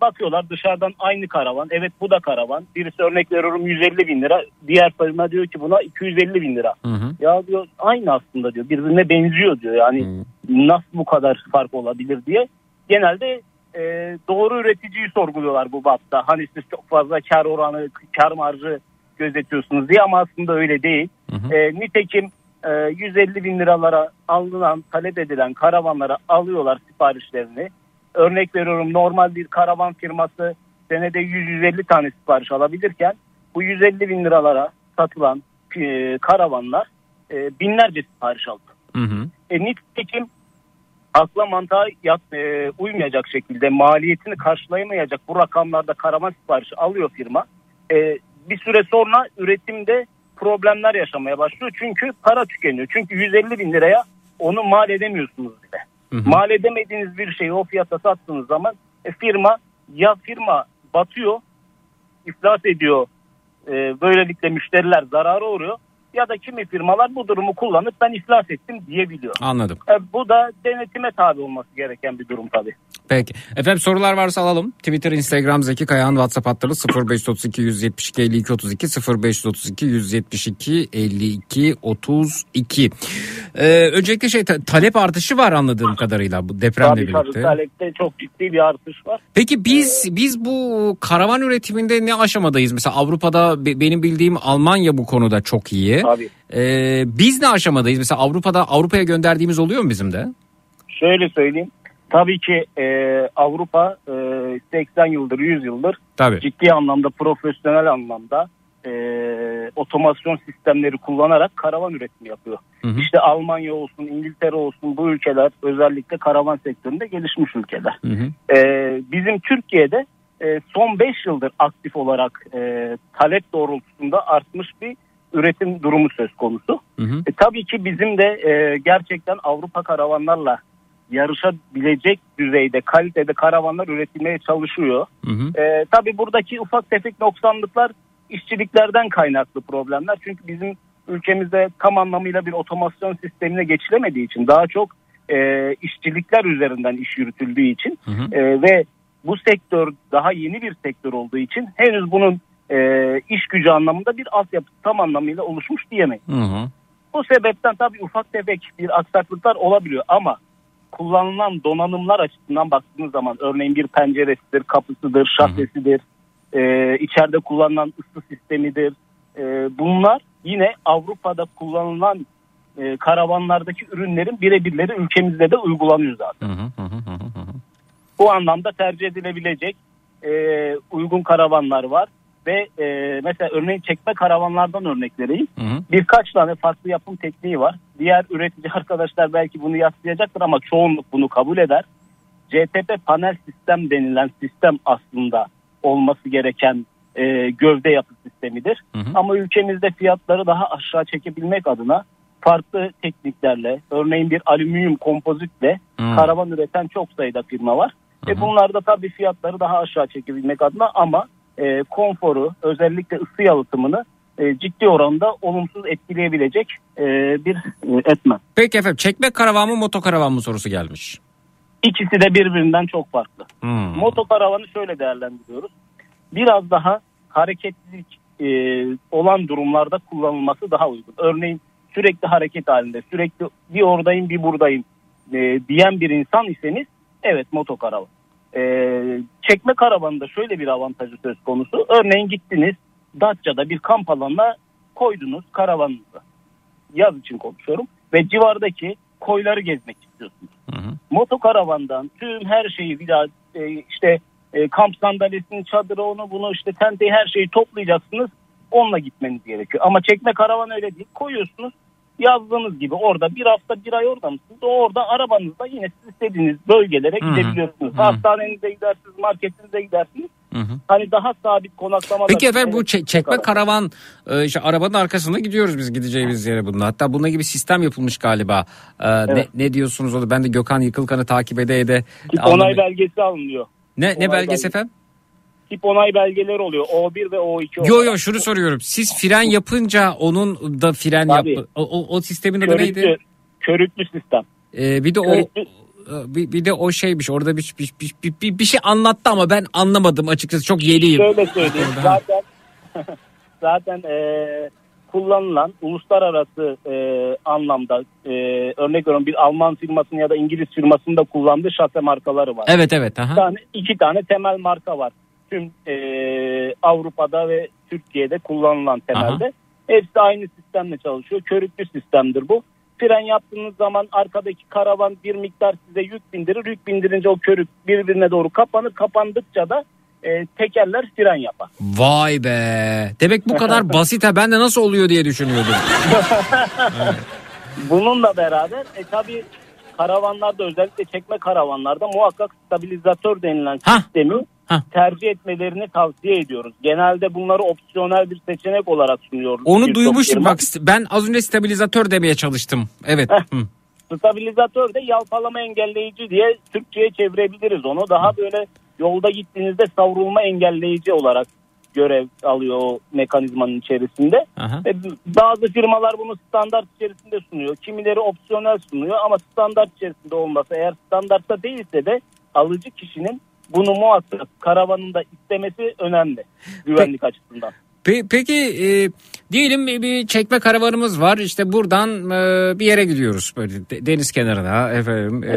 bakıyorlar dışarıdan aynı karavan. Evet bu da karavan. Birisi örnek veriyorum 150 bin lira. Diğer firma diyor ki buna 250 bin lira. Hı hı. Ya diyor aynı aslında diyor. Birbirine benziyor diyor. Yani Hı. nasıl bu kadar fark olabilir diye. Genelde e, doğru üreticiyi sorguluyorlar bu bapta. Hani siz çok fazla kar oranı, kar marjı gözetiyorsunuz diye ama aslında öyle değil. E, nitekim e, 150 bin liralara alınan talep edilen karavanlara alıyorlar siparişlerini. Örnek veriyorum normal bir karavan firması senede 100-150 tane sipariş alabilirken bu 150 bin liralara satılan e, karavanlar e, binlerce sipariş aldı. Hı hı. E, nitekim akla mantığa yat, e, uymayacak şekilde maliyetini karşılayamayacak bu rakamlarda karavan siparişi alıyor firma. E, bir süre sonra üretimde problemler yaşamaya başlıyor. Çünkü para tükeniyor. Çünkü 150 bin liraya onu mal edemiyorsunuz bile. Mal edemediğiniz bir şeyi o fiyata sattığınız zaman e, firma ya firma batıyor, iflas ediyor. E, böylelikle müşteriler zarara uğruyor. Ya da kimi firmalar bu durumu kullanıp ben iflas ettim diyebiliyor. Anladım. E, bu da denetime tabi olması gereken bir durum tabii. Peki. Efendim sorular varsa alalım. Twitter, Instagram, Zeki Kayağan, WhatsApp hatları 0532 172 52 32 0532 172 52 32. Ee, öncelikle şey ta- talep artışı var anladığım kadarıyla bu depremle Tabii tabii birlikte. talepte çok ciddi bir artış var. Peki biz biz bu karavan üretiminde ne aşamadayız? Mesela Avrupa'da be- benim bildiğim Almanya bu konuda çok iyi. Tabii. Ee, biz ne aşamadayız? Mesela Avrupa'da Avrupa'ya gönderdiğimiz oluyor mu bizim de? Şöyle söyleyeyim. Tabii ki e, Avrupa e, 80 yıldır 100 yıldır Tabii. ciddi anlamda profesyonel anlamda e, otomasyon sistemleri kullanarak karavan üretimi yapıyor. Hı hı. İşte Almanya olsun, İngiltere olsun bu ülkeler özellikle karavan sektöründe gelişmiş ülkeler. Hı hı. Ee, bizim Türkiye'de e, son 5 yıldır aktif olarak e, talep doğrultusunda artmış bir üretim durumu söz konusu. Hı hı. E, tabii ki bizim de e, gerçekten Avrupa karavanlarla yarışabilecek düzeyde kalitede karavanlar üretilmeye çalışıyor. Hı hı. E, tabii buradaki ufak tefek noksanlıklar işçiliklerden kaynaklı problemler. Çünkü bizim ülkemizde tam anlamıyla bir otomasyon sistemine geçilemediği için daha çok e, işçilikler üzerinden iş yürütüldüğü için Hı hı. e, ve bu sektör daha yeni bir sektör olduğu için henüz bunun e, iş gücü anlamında bir altyapısı tam anlamıyla oluşmuş diyemeyiz. Hı hı. Bu sebepten tabii ufak tefek bir aksaklıklar olabiliyor ama kullanılan donanımlar açısından baktığınız zaman örneğin bir penceresidir, kapısıdır, şasesidir, e, içeride kullanılan ısı sistemidir. E, bunlar yine Avrupa'da kullanılan e, karavanlardaki ürünlerin birebirleri ülkemizde de uygulanıyor zaten. Hı hı. Hı hı. Hı hı. Bu anlamda tercih edilebilecek e, uygun karavanlar var ve e, mesela örneğin çekme karavanlardan örnek vereyim. Hı hı. Birkaç tane farklı yapım tekniği var. Diğer üretici arkadaşlar belki bunu yaslayacaktır ama çoğunluk bunu kabul eder. CTP panel sistem denilen sistem aslında olması gereken e, gövde yapı sistemidir. Hı hı. Ama ülkemizde fiyatları daha aşağı çekebilmek adına farklı tekniklerle örneğin bir alüminyum kompozitle Hı. karavan üreten çok sayıda firma var. Hı E hı. bunlar da tabii fiyatları daha aşağı çekebilmek adına ama e, konforu özellikle ısı yalıtımını e, ciddi oranda olumsuz etkileyebilecek e, bir e, etmen. Peki efendim çekme karavan mı motokaravan mı sorusu gelmiş. İkisi de birbirinden çok farklı. Hı. Motokaravanı şöyle değerlendiriyoruz. Biraz daha hareketlilik e, olan durumlarda kullanılması daha uygun. Örneğin sürekli hareket halinde, sürekli bir oradayım bir buradayım e, diyen bir insan iseniz evet motokaravan. E, çekme karavanında şöyle bir avantajı söz konusu. Örneğin gittiniz Datça'da bir kamp alanına koydunuz karavanınızı. Yaz için konuşuyorum. Ve civardaki koyları gezmek istiyorsunuz Hı hı. motokaravandan tüm her şeyi bir daha e, işte e, kamp sandalyesini, çadırı, onu bunu işte tenteyi her şeyi toplayacaksınız. Onunla gitmeniz gerekiyor. Ama çekme karavan öyle değil. Koyuyorsunuz yazdığınız gibi orada bir hafta bir ay orada mısınız? O orada arabanızda yine siz istediğiniz bölgelere Hı hı. gidebiliyorsunuz. Hı hı. Hastanenize gidersiniz, marketinize gidersiniz. Hı hı. Hani daha sabit konaklama. Peki efendim bu çe- çekme karavan e, işte arabanın arkasında gidiyoruz biz gideceğimiz yere bununla. Hatta bununla gibi sistem yapılmış galiba. E, Evet. ne, ne diyorsunuz onu? Ben de Gökhan Yıkılkan'ı takip ede ede. Onay belgesi alınıyor. ne ne belgesi belgesi. efendim? Tip onay belgeleri oluyor. O1 ve O2 Yo olarak. yo şunu soruyorum. Siz fren yapınca onun da fren Tabii. O, o, o sistemin adı Körüklü, neydi? körüklü sistem. E, bir de o Körüklü- bir, bir de o şeymiş. Orada bir, bir, bir, bir, bir, bir şey anlattı ama ben anlamadım açıkçası. Çok yeniyim. Şöyle söyleyeyim. Zaten <laughs> zaten e, kullanılan uluslararası e, anlamda e, örnek veriyorum bir Alman firmasının ya da İngiliz firmasının da kullandığı şase markaları var. Evet evet. Bir Aha. tane, iki tane temel marka var. Tüm e, Avrupa'da ve Türkiye'de kullanılan temelde. Hepsi aynı sistemle çalışıyor. Körüklü sistemdir bu. Fren yaptığınız zaman arkadaki karavan bir miktar size yük bindirir. Yük bindirince o körük birbirine doğru kapanır. Kapandıkça da e, tekerler fren yapar. Vay be. Demek bu kadar <laughs> basit ha ben de nasıl oluyor diye düşünüyordum. <laughs> Bununla beraber e, tabi karavanlarda özellikle çekme karavanlarda muhakkak stabilizatör denilen Hah. sistemi Hah. tercih etmelerini tavsiye ediyoruz. Genelde bunları opsiyonel bir seçenek olarak sunuyoruz. Onu duymuştum bak ben az önce stabilizatör demeye çalıştım. Evet. Stabilizatör de yalpalama engelleyici diye Türkçe'ye çevirebiliriz onu. Daha böyle yolda gittiğinizde savrulma engelleyici olarak görev alıyor o mekanizmanın içerisinde. Aha. Ve bazı firmalar bunu standart içerisinde sunuyor. Kimileri opsiyonel sunuyor ama standart içerisinde olmasa eğer standartta değilse de alıcı kişinin bunu muhakkak karavanında istemesi önemli güvenlik açısından. Pe- peki e, diyelim bir çekme karavanımız var. İşte buradan e, bir yere gidiyoruz böyle de- deniz kenarına efendim e,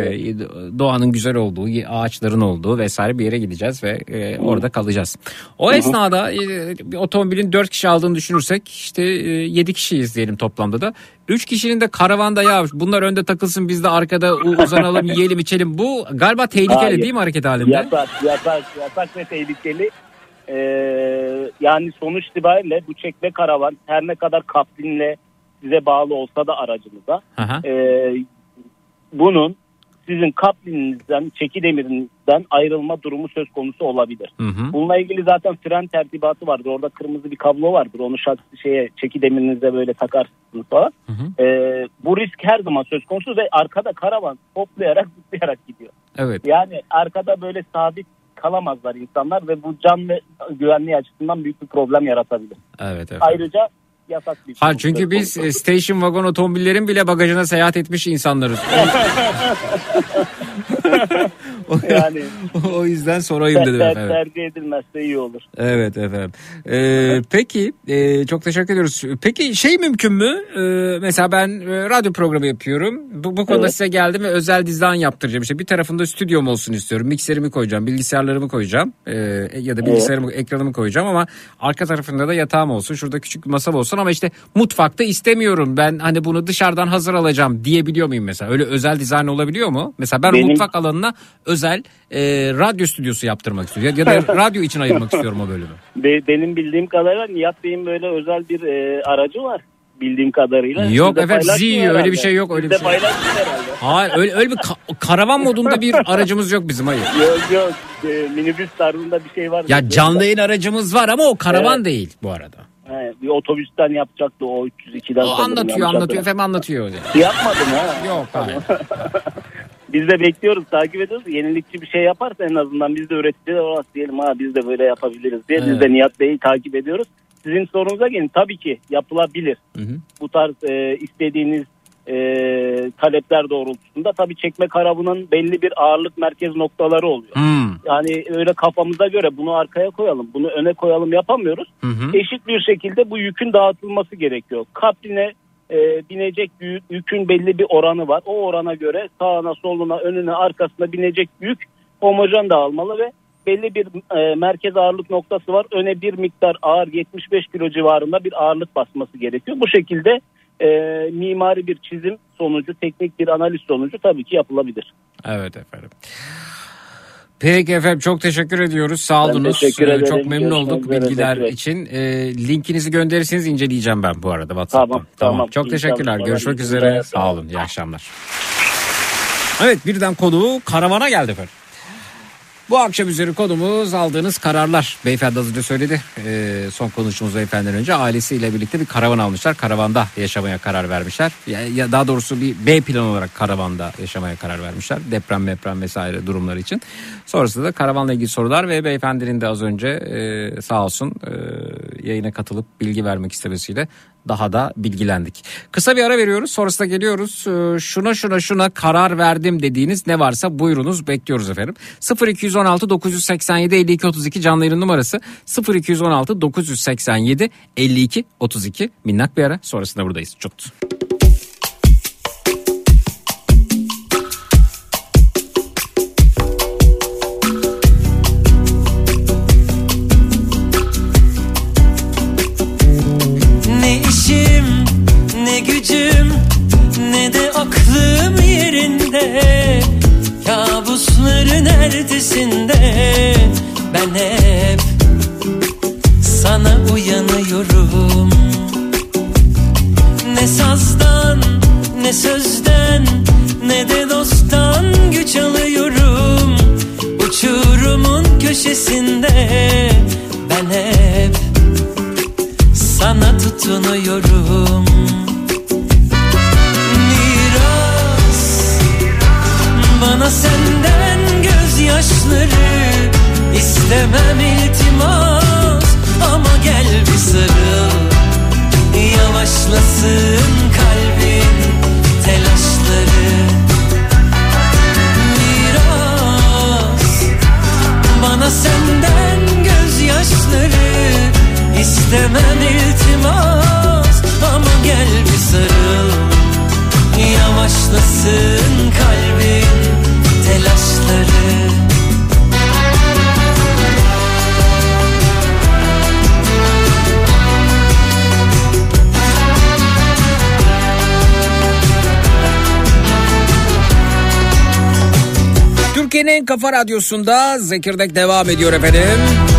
doğanın güzel olduğu, ağaçların olduğu vesaire bir yere gideceğiz ve e, orada kalacağız. O esnada e, bir otomobilin 4 kişi aldığını düşünürsek işte e, 7 kişiyiz diyelim toplamda da. 3 kişinin de karavanda ya bunlar önde takılsın biz de arkada uzanalım <laughs> yiyelim içelim. Bu galiba tehlikeli Hayır. değil mi hareket halinde? Yasak, yasak, yasak ve tehlikeli. Ee, yani sonuç itibariyle bu çekme karavan her ne kadar kaplinle size bağlı olsa da aracınıza Aha. ee, bunun sizin kaplininizden, çeki demirinizden ayrılma durumu söz konusu olabilir. Hı hı. Bununla ilgili zaten fren tertibatı vardır. Orada kırmızı bir kablo vardır. Onu şak, şeye çeki demirinize böyle takarsınız falan. Hı hı. Ee, bu risk her zaman söz konusu ve arkada karavan hoplayarak zıplayarak gidiyor. Evet. Yani arkada böyle sabit kalamazlar insanlar ve bu can ve güvenliği açısından büyük bir problem yaratabilir. Evet evet. Ayrıca yasak bir Ha durum çünkü biz e, station wagon otomobillerin bile bagajına seyahat etmiş insanlarız. <laughs> <laughs> yani o yüzden sorayım dedim ter- efendim. tercih edilmezse iyi olur. Evet efendim. Ee, peki e, çok teşekkür ediyoruz. Peki şey mümkün mü? Ee, mesela ben e, radyo programı yapıyorum. Bu, bu konuda Evet. size geldim ve özel dizayn yaptıracağım. İşte bir tarafında stüdyom olsun istiyorum. Mikserimi koyacağım, bilgisayarlarımı koyacağım. Ee, ya da bilgisayarımı, ekranımı koyacağım ama arka tarafında da yatağım olsun. Şurada küçük bir masam olsun ama işte mutfakta istemiyorum. Ben hani bunu dışarıdan hazır alacağım diyebiliyor muyum mesela? Öyle özel dizayn olabiliyor mu? Mesela ben Benim- mutfak alanına özel e, radyo stüdyosu yaptırmak istiyorum. Ya, ya da <laughs> radyo için ayırmak istiyorum o bölümü. Be- benim bildiğim kadarıyla Nihat Bey'in böyle özel bir e, aracı var. Bildiğim kadarıyla. Yok efendim, Zio, öyle bir şey yok, öyle Siz bir şey paylaşmıyor herhalde. Hayır öyle, öyle bir ka- karavan modunda bir <laughs> aracımız yok bizim hayır. Yok yok e, minibüs tarzında bir şey var. Ya canlı yayın aracımız var ama o karavan Evet. değil bu arada. He, bir otobüsten yapacaktı o 302'den. O anlatıyor anlatıyor efendim anlatıyor. Yapmadım ha. Yok hayır. <laughs> Biz de bekliyoruz, takip ediyoruz. Yenilikçi bir şey yaparsa en azından biz de üreticiler olarak diyelim ha biz de böyle yapabiliriz diye. Biz Evet. de Nihat Bey'i takip ediyoruz. Sizin sorunuza gelin. Tabii ki yapılabilir. Hı hı. Bu tarz e, istediğiniz e, talepler doğrultusunda tabii çekme karavanın belli bir ağırlık merkez noktaları oluyor. Hmm. Yani öyle kafamıza göre bunu arkaya koyalım, bunu öne koyalım yapamıyoruz. Hı hı. Eşit bir şekilde bu yükün dağıtılması gerekiyor. Kapline e, binecek yük- yükün belli bir oranı var. O orana göre sağına, soluna, önüne, arkasına binecek yük homojen dağılmalı ve belli bir e, merkez ağırlık noktası var. Öne bir miktar ağır 75 kilo civarında bir ağırlık basması gerekiyor. Bu şekilde e, mimari bir çizim sonucu, teknik bir analiz sonucu tabii ki yapılabilir. Evet efendim. Peki efendim çok teşekkür ediyoruz. Sağ Ben olunuz. teşekkür Ee, ederim. Çok memnun Görüşmek olduk üzere bilgiler tekrar. için. Ee, linkinizi gönderirseniz inceleyeceğim ben bu arada WhatsApp'tan. Tamam, tamam. Çok İyi teşekkürler. Görüşmek üzere. Sağ olun. İyi akşamlar. Evet birden konu karavana geldi efendim. Bu akşam üzeri konumuz aldığınız kararlar. Beyefendi az önce söyledi. Ee, son konuştuğumuz beyefendiden önce ailesiyle birlikte bir karavan almışlar. Karavanda yaşamaya karar vermişler. Ya, ya daha doğrusu bir B plan olarak karavanda yaşamaya karar vermişler. Deprem deprem vesaire durumlar için. Sonrasında da karavanla ilgili sorular ve beyefendinin de az önce e, sağ olsun e, yayına katılıp bilgi vermek istemesiyle daha da bilgilendik. Kısa bir ara veriyoruz. Sonrasında geliyoruz. Ee, Şuna şuna şuna karar verdim dediğiniz ne varsa buyurunuz bekliyoruz efendim. 0216 987 52 32 canlı yayın numarası 0216 987 52 32 minnak bir ara sonrasında buradayız. Çut. Ertesinde ben hep sana uyanıyorum. Ne sazdan ne sözden ne de dosttan güç alıyorum. Uçurumun köşesinde ben hep sana tutunuyorum. Miras bana senden gözyaşları istemem iltimas. Ama gel bir sarıl yavaşlasın kalbin telaşları. Miras bana senden gözyaşları istemem iltimas. Ama gel bir sarıl yavaşlasın kalbin Türkiye'nin en kafa radyosunda Zekirdek devam ediyor efendim.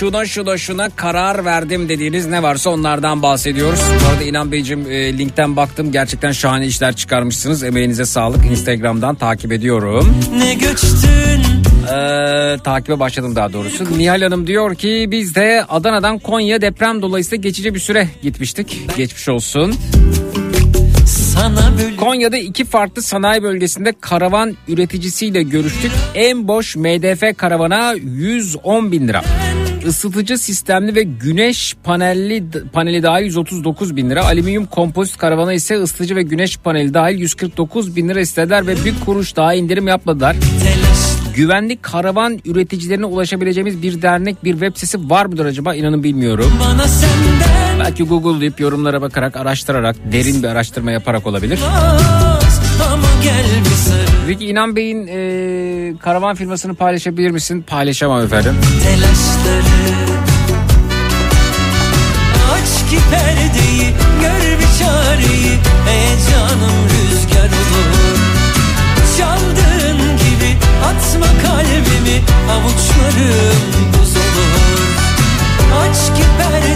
Şuna şuna şuna karar verdim dediğiniz ne varsa onlardan bahsediyoruz. Bu arada İnan Beyciğim e, linkten baktım gerçekten şahane işler çıkarmışsınız. Emeğinize sağlık. Instagram'dan takip ediyorum. Ne göçtün Ee, takibe başladım daha doğrusu. Nihal Hanım diyor ki biz de Adana'dan Konya deprem dolayısıyla geçici bir süre gitmiştik. Geçmiş olsun. Konya'da iki farklı sanayi bölgesinde karavan üreticisiyle görüştük. En boş MDF karavana 110 bin lira. Isıtıcı sistemli ve güneş panelli paneli dahil 139 bin lira. Alüminyum kompozit karavana ise ısıtıcı ve güneş paneli dahil 149 bin lira istediler ve bir kuruş daha indirim yapmadılar. Güvenli karavan üreticilerine ulaşabileceğimiz bir dernek, bir web sitesi var mıdır acaba? İnanın bilmiyorum. Belki Google'layıp yorumlara bakarak, araştırarak, derin bir araştırma yaparak olabilir. az ama gel bir sarıl Peki İnan Bey'in e, karavan firmasını paylaşabilir misin? Paylaşamam efendim. telaşları. Aç ki perdeyi gör bir çareyi. Heyecanım rüzgar olur. Çaldığın gibi atma kalbimi. Avuçlarım buz olur. Aç ki perdeyi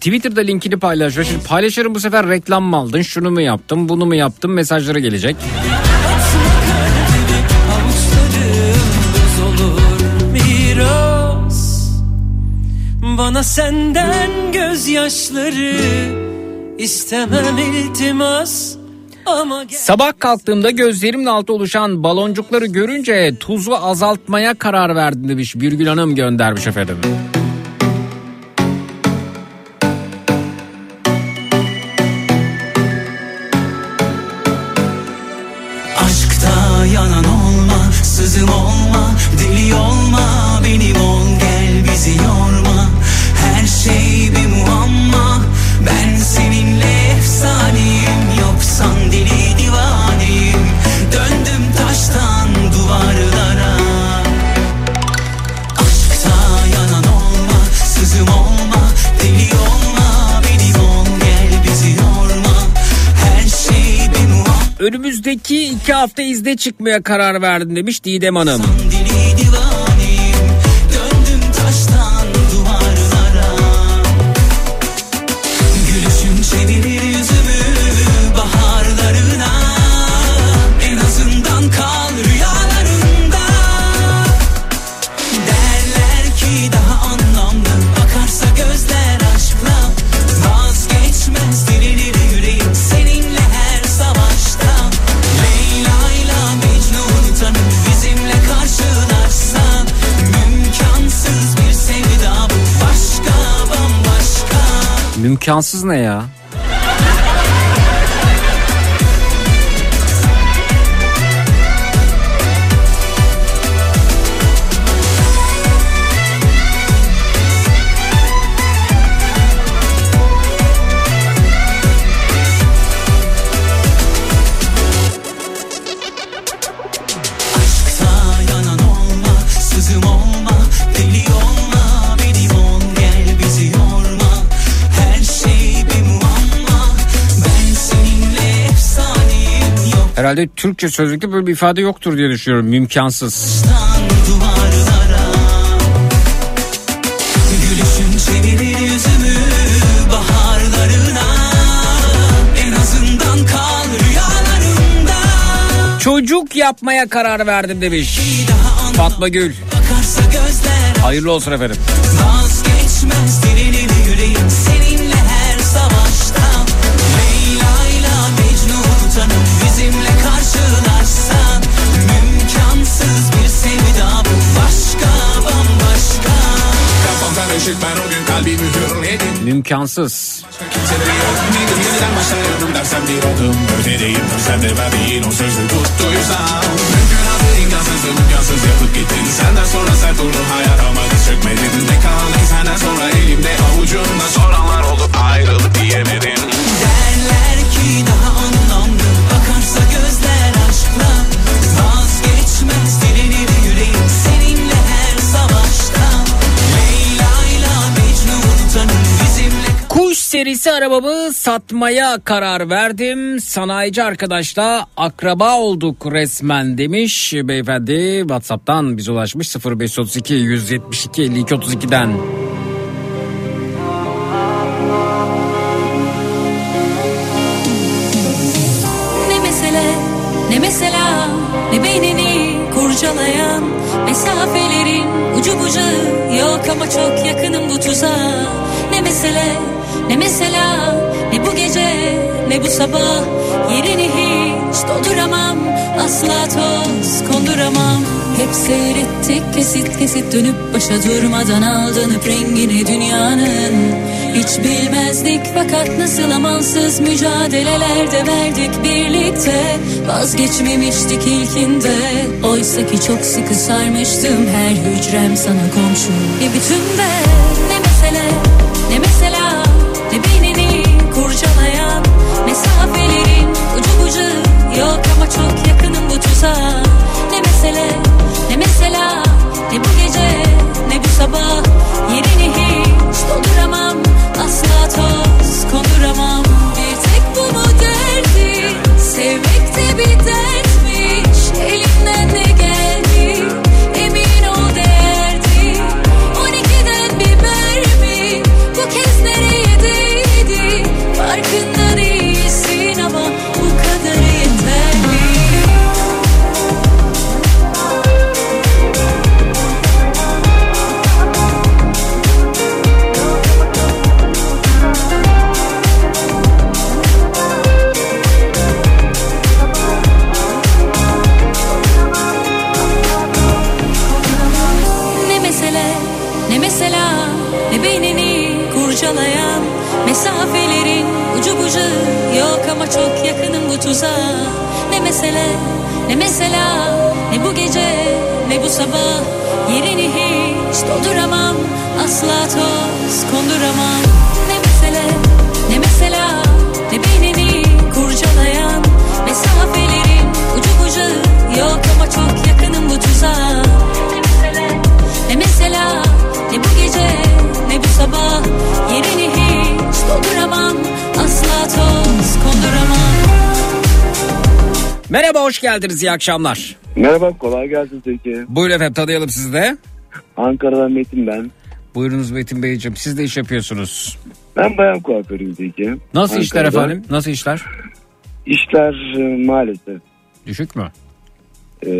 Twitter'da linkini paylaşıyor. Şimdi paylaşırım bu sefer reklam mı aldın? Şunu mu yaptım? Bunu mu yaptım? Mesajları gelecek. Bana senden gözyaşları istemem iltimas Sabah kalktığımda gözlerimin altı oluşan baloncukları görünce tuzu azaltmaya karar verdim demiş. Birgül Hanım göndermiş efendim. Bizi yorma. Her şey bir muamma, ben seninle efsaneyim, yoksan deli divaneyim. Döndüm taştan duvarlara. Aşkta yanan olma, sızım olma, deli olma, benim ol gel bizi yorma. Her şey bir muamma. Önümüzdeki iki hafta izne çıkmaya karar verdim demiş Didem Hanım. Deli Mümkansız ne ya? Herhalde Türkçe sözlükte böyle bir ifade yoktur diye düşünüyorum. Mümkansız. duvarlara yüzümü Çocuk yapmaya karar verdim demiş. Fatma Gül. Gözler Hayırlı olsun efendim. Vazgeçmez yüreğim seninle her savaşta Leyla'yla Mecnun tanım Karışık ben o gün kalbimi hürledim Mümkansız. Kimseleri yok nedir yeniden başlarım dersen bir adım Ötedeyim. Sen de verdiğin o sözü tuttuysam Mümkün adı imkansızdı imkansız yapıp gittin. Senden sonra sert durdu hayat ama diz çökmedin. Ne kaldı senden sonra elimde avucumda? Soranlar oldu ayrılık diyemedim serisi arabamı satmaya karar verdim. Sanayici arkadaşla akraba olduk resmen demiş beyefendi. Whatsapp'tan bize ulaşmış 0532 172 52 32'den. Ne mesele ne mesela ne beynini kurcalayan mesafelerin ucu bucağı yok ama çok yakınım bu tuzağa ne mesele ne mesela ne bu gece ne bu sabah. Yerini hiç dolduramam asla toz konduramam. Hep seyrettik kesit kesit dönüp başa durmadan aldanıp rengini dünyanın. Hiç bilmezdik fakat nasıl amansız mücadelelerde verdik birlikte. Vazgeçmemiştik ilkinde Oysa ki çok sıkı sarmıştım her hücrem sana komşu. Bir bütünde ne mesele çok yakınım bu tuzağa Ne mesele ne mesela ne bu gece ne bu sabah. Yerini hiç dolduramam asla toz konduramam. Bir tek bu mu derdi? Sevmek de bir dertmiş geldiniz iyi akşamlar. Merhaba kolay gelsin Zeki. Buyurun efendim tanıyalım sizi de. Ankara'dan Metin ben. Buyurunuz Metin Beyciğim siz de iş yapıyorsunuz. Ben bayan kuaförüyüm Zeki. Nasıl işler Ankara'da. efendim? Nasıl işler? İşler e, maalesef Düşük mü? E,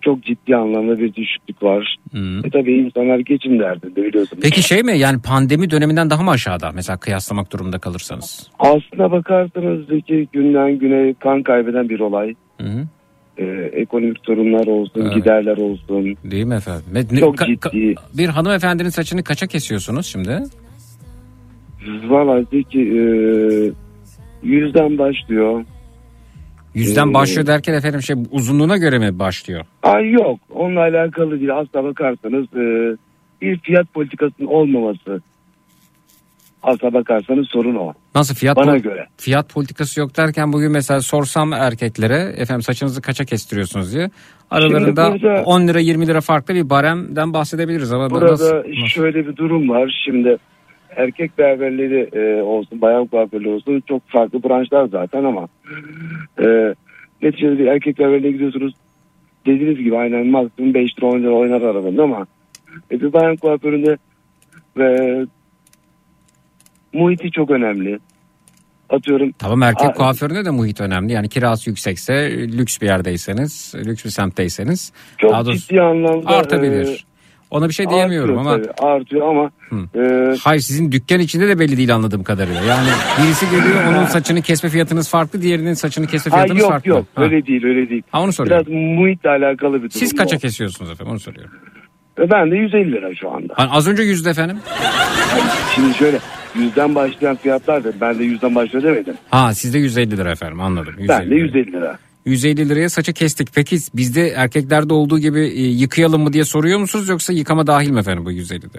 çok ciddi anlamda bir düşüklük var. E tabii insanlar geçim derdinde biliyorsunuz. Peki şey mi yani pandemi döneminden daha mı aşağıda mesela kıyaslamak durumunda kalırsanız? Aslına bakarsanız Zeki günden güne kan kaybeden bir olay. Hı hı. E, ekonomik sorunlar olsun, Evet. giderler olsun. Değil mi efendim? Ne- Çok ka- ciddi. ka- bir hanımefendinin saçını kaça kesiyorsunuz şimdi? Valla Zeki e, yüzden başlıyor. Yüzden Ee, başlıyor derken efendim şey uzunluğuna göre mi başlıyor? Ay yok onunla alakalı değil. Aslına bakarsanız e, bir fiyat politikasının olmaması. Aslına bakarsanız sorun o. Nasıl fiyat Bana pol- göre. fiyat politikası yok derken bugün mesela sorsam erkeklere efendim saçınızı kaça kestiriyorsunuz diye aralarında Şimdi burada- 10 lira 20 lira farklı bir baremden bahsedebiliriz ama Burada nasıl, nasıl? şöyle bir durum var. Şimdi erkek berberleri e, olsun, bayan kuaförleri olsun çok farklı branşlar zaten ama e, Neticede bir erkek berberine gidiyorsunuz. Dediğiniz gibi aynen maksimum 5 lira 10 lira oynar aralarında ama e, bir bayan kuaföründe ve muhiti çok önemli. Atıyorum. Tamam erkek Aa, kuaföründe de muhit önemli. Yani kirası yüksekse, lüks bir yerdeyseniz, lüks bir semtteyseniz Çok daha ciddi anlamda artabilir. e, Ona bir şey diyemiyorum artıyor ama tabii, artıyor ama e, hayır sizin dükkan içinde de belli değil anladığım kadarıyla. Yani birisi geliyor onun saçını kesme fiyatınız farklı, diğerinin saçını kesme ha, fiyatınız yok farklı. yok Ha. öyle değil öyle değil. Ha, onu soruyorum. Biraz muhitle alakalı bir durum. Siz kaça kesiyorsunuz efendim onu soruyorum. E, Ben de 150 lira şu anda. Hani az önce yüzde efendim. Şimdi şöyle yüzden başlayan fiyatlardır. Ben de yüzden başlıyor demedim. Ha sizde 150 lira efendim anladım. 150 Ben de lira. 150 lira. 150 liraya saçı kestik. Peki bizde erkeklerde olduğu gibi e, yıkayalım mı diye soruyor musunuz yoksa yıkama dahil mi efendim bu 150'de?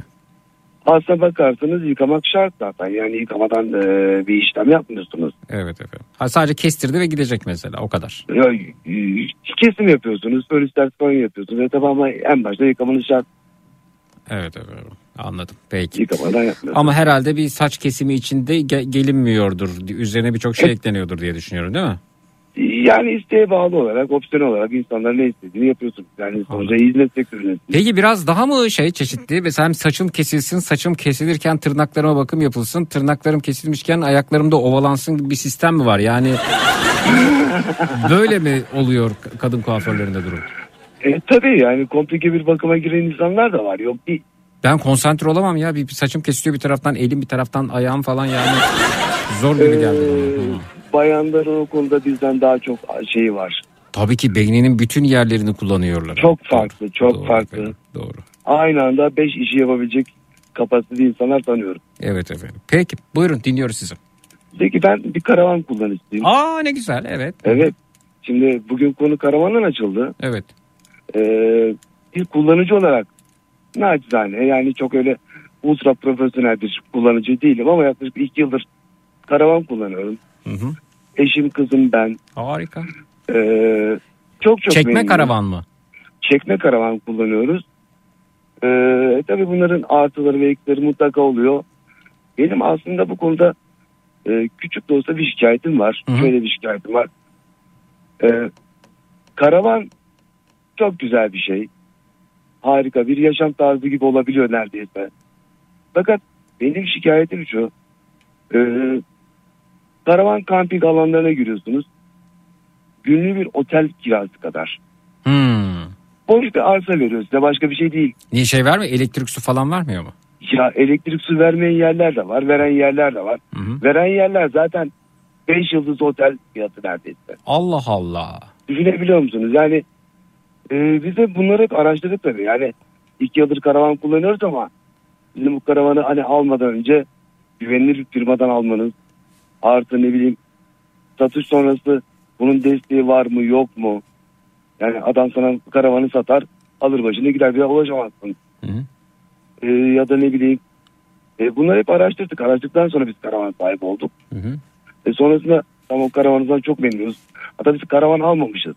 Aslına bakarsanız yıkamak şart zaten. Yani yıkamadan e, bir işlem yapmıyorsunuz. Evet efendim. Ha, sadece kestirdi ve gidecek mesela o kadar. Ya, e, kesim yapıyorsunuz. Fön istersen yapıyorsunuz. E, tabii ama en başta yıkamanız şart. Evet efendim anladım. Peki. Yıkamadan yapmıyorsunuz. Ama herhalde bir saç kesimi içinde ge- gelinmiyordur. Üzerine birçok şey ekleniyordur diye düşünüyorum değil mi? Yani isteğe bağlı olarak, opsiyon olarak insanlar ne istediğini yapıyorsunuz. Yani sonuçta hizmet sektörünüz. Peki biraz daha mı şey çeşitli? Mesela hem saçım kesilsin, saçım kesilirken tırnaklarıma bakım yapılsın. Tırnaklarım kesilmişken ayaklarımda ovalansın gibi bir sistem mi var? Yani <laughs> böyle mi oluyor kadın kuaförlerinde durum? E, tabii yani komplike bir bakıma giren insanlar da var. Yok değil. Ben konsantre olamam ya. Bir bir saçım kesiliyor bir taraftan, elim bir taraftan, ayağım falan yani. Zor gibi geldi bana. Bayanların o konuda bizden daha çok şeyi var. Tabii ki beyninin bütün yerlerini kullanıyorlar. Çok farklı, çok Doğru farklı. efendim, doğru. Aynı anda 5 işi yapabilecek kapasiteli insanlar tanıyorum. Evet efendim. Peki buyurun dinliyoruz sizi. Peki ben bir karavan kullanıcısıyım. Aa ne güzel evet. Evet. Şimdi bugün konu karavandan açıldı. Evet. Ee, bir kullanıcı olarak naçizane yani çok öyle ultra profesyonel bir kullanıcı değilim ama yaklaşık 2 yıldır karavan kullanıyorum. Hı hı. Eşim, kızım, ben. Harika. Ee, çok çok Çekme memnunum. karavan mı? Çekme karavan kullanıyoruz. Ee, tabii bunların artıları ve eksileri mutlaka oluyor. Benim aslında bu konuda e, küçük de olsa bir şikayetim var. Hı hı. Şöyle bir şikayetim var. Ee, karavan çok güzel bir şey. Harika bir yaşam tarzı gibi olabiliyor neredeyse. Fakat benim şikayetim şu. Ee, karavan kamping alanlarına giriyorsunuz. Günlük bir otel kirası kadar. Hmm. Boş bir arsa veriyor size başka bir şey değil. Niye şey vermiyor? Elektrik su falan vermiyor mu? Ya elektrik su vermeyen yerler de var, veren yerler de var. Hı hı. Veren yerler zaten 5 yıldız otel fiyatı neredeyse. Allah Allah. Düşünebiliyor musunuz? Yani e, biz de bunları hep araştırdık tabii. Yani iki yıldır karavan kullanıyoruz ama bizim bu karavanı hani almadan önce güvenilir bir firmadan almanız artı ne bileyim satış sonrası bunun desteği var mı yok mu? Yani adam sana karavanı satar alır başını gider bir ulaşamazsın. Hı hı. E, ya da ne bileyim e, bunları hep araştırdık. Araştırdıktan sonra biz karavan sahibi olduk. Hı hı. E sonrasında tam o karavanımızdan çok memnunuz. Hatta biz karavan almamışız.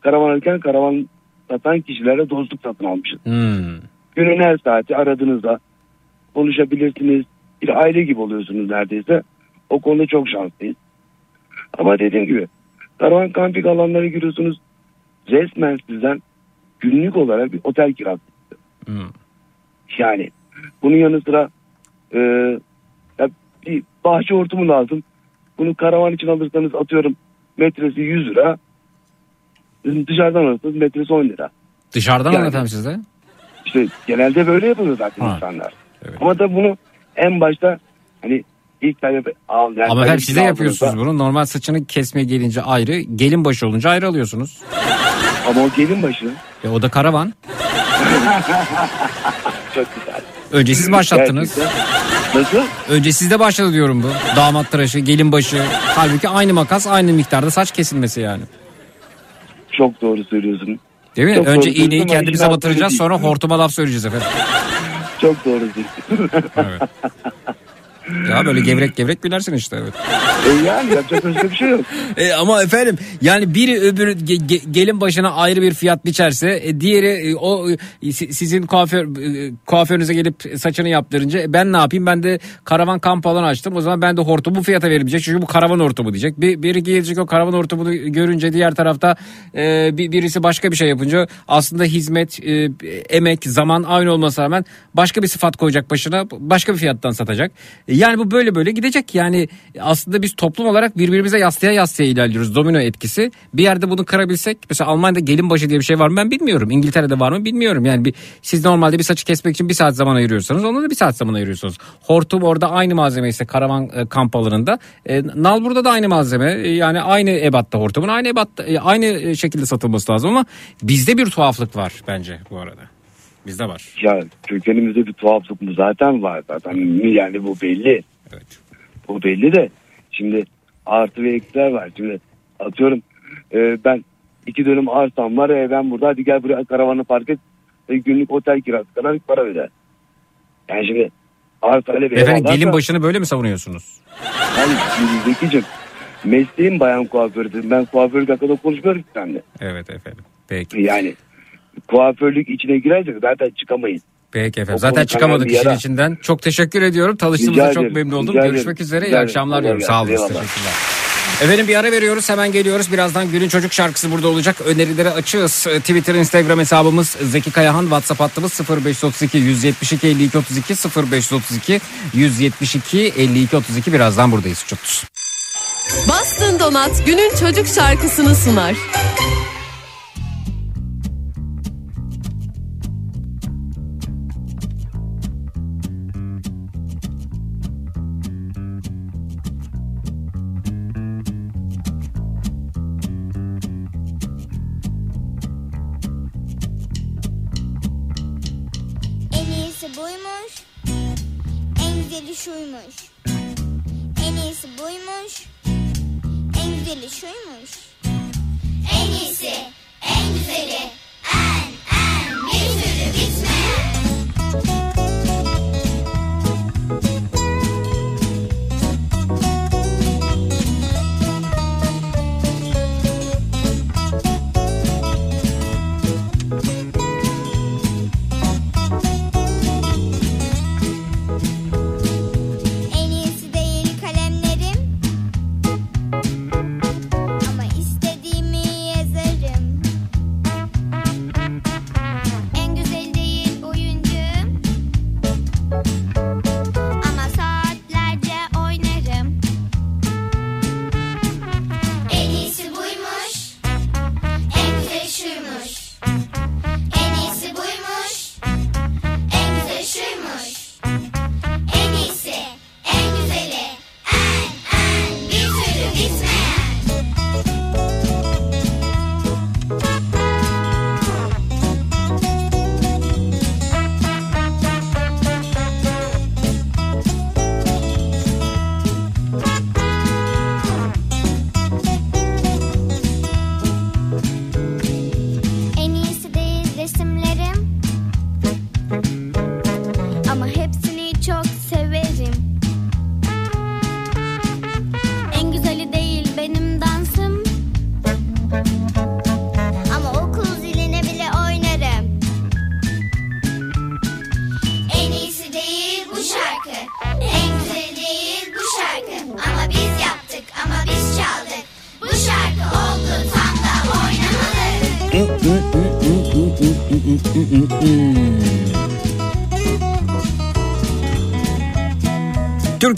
Karavan alırken karavan satan kişilerle dostluk satın almışız. Hmm. Günün her saati aradığınızda konuşabilirsiniz. Bir aile gibi oluyorsunuz neredeyse. O konuda çok şanslıyız. Ama dediğim gibi karavan kamping alanlara giriyorsunuz. Resmen sizden günlük olarak bir otel kirası. Hmm. Yani bunun yanı sıra e, ya bir bahçe hortumu lazım. Bunu karavan için alırsanız atıyorum metresi 100 lira. Dışarıdan alırsanız metresi 10 lira. Dışarıdan Yani- anlatalım sizde. İşte genelde böyle yapılıyor zaten Ha, insanlar. Ama da bunu en başta hani ilk tane al yani Ama hep size şey yapıyorsunuz bunu. Normal saçını kesmeye gelince ayrı, gelin başı olunca ayrı alıyorsunuz. Ama o gelin başı. E o da karavan. <laughs> Çok güzel. Önce siz başlattınız. Gerçekten. Nasıl? Önce sizde başladı diyorum bu. Damat tıraşı, gelin başı. Halbuki aynı makas, aynı miktarda saç kesilmesi yani. Çok doğru söylüyorsun. Değil mi? Çok Önce iğneyi kendimize batıracağız sonra değil. hortuma laf söyleyeceğiz efendim. Çok doğru söylüyorsun. Evet. <laughs> Ya böyle gevrek gevrek binersin işte evet. E yani yapacak başka bir şey yok. E, ama efendim yani biri öbürü ge- ge- gelin başına ayrı bir fiyat biçerse e, diğeri e, o e, si- sizin kuaför e, kuaförünüze gelip saçını yaptırınca e, ben ne yapayım ben de karavan kamp alanı açtım o zaman ben de hortumu fiyata verim diyecek çünkü bu karavan hortumu diyecek. Bir, biri gelecek o karavan hortumunu görünce diğer tarafta e, bir, birisi başka bir şey yapınca aslında hizmet e, emek zaman aynı olmasına rağmen başka bir sıfat koyacak başına başka bir fiyattan satacak. E, Yani bu böyle böyle gidecek yani aslında biz toplum olarak birbirimize yaslaya yaslaya ilerliyoruz domino etkisi. Bir yerde bunu kırabilsek mesela Almanya'da gelin başı diye bir şey var mı ben bilmiyorum. İngiltere'de var mı bilmiyorum. Yani bir, siz normalde bir saçı kesmek için bir saat zaman ayırıyorsanız ona da bir saat zaman ayırıyorsunuz. Hortum orada aynı malzeme ise karavan e, kamp alanında. E, nal burada da aynı malzeme. E, yani aynı ebatta hortumun aynı ebatta e, aynı e, şekilde satılması lazım ama bizde bir tuhaflık var bence bu arada. Bizde var. Ya kökenimizde bir tuhaflık mı zaten var zaten yani bu belli. Evet. Bu belli de şimdi artı ve eksiler var. Şimdi atıyorum e, ben iki dönüm arsam var e, ben burada hadi gel buraya karavanı park et e, günlük otel kirası kadar para öder. Yani şimdi bir ev Efendim alırsan- gelin başını böyle mi savunuyorsunuz? Şimdi Zeki'cim mesleğim bayan kuaförü. Ben kuaförlük hakkında konuşmuyorum ki seninle. Evet efendim. Peki. Yani kuaförlük içine girersek zaten çıkamayız. Peki efendim. O Zaten çıkamadık işin içinden. Çok teşekkür ediyorum. Tanıştığımıza Rica çok memnun oldum. rica ederim. Görüşmek üzere. Rica İyi akşamlar diyorum. Sağ olun. Teşekkürler. Efendim bir ara veriyoruz. Hemen geliyoruz. Birazdan Günün Çocuk şarkısı burada olacak. Önerileri açığız. Ee, Twitter, Instagram hesabımız Zeki Kayahan. WhatsApp hattımız 0532 172 52 32 0532 172 52 32. Birazdan buradayız. Çutuz. Bastın Donat günün çocuk şarkısını sunar. İyisi buymuş. En güzeli şuymuş. En iyisi buymuş. En güzeli şuymuş. En iyisi, en güzeli,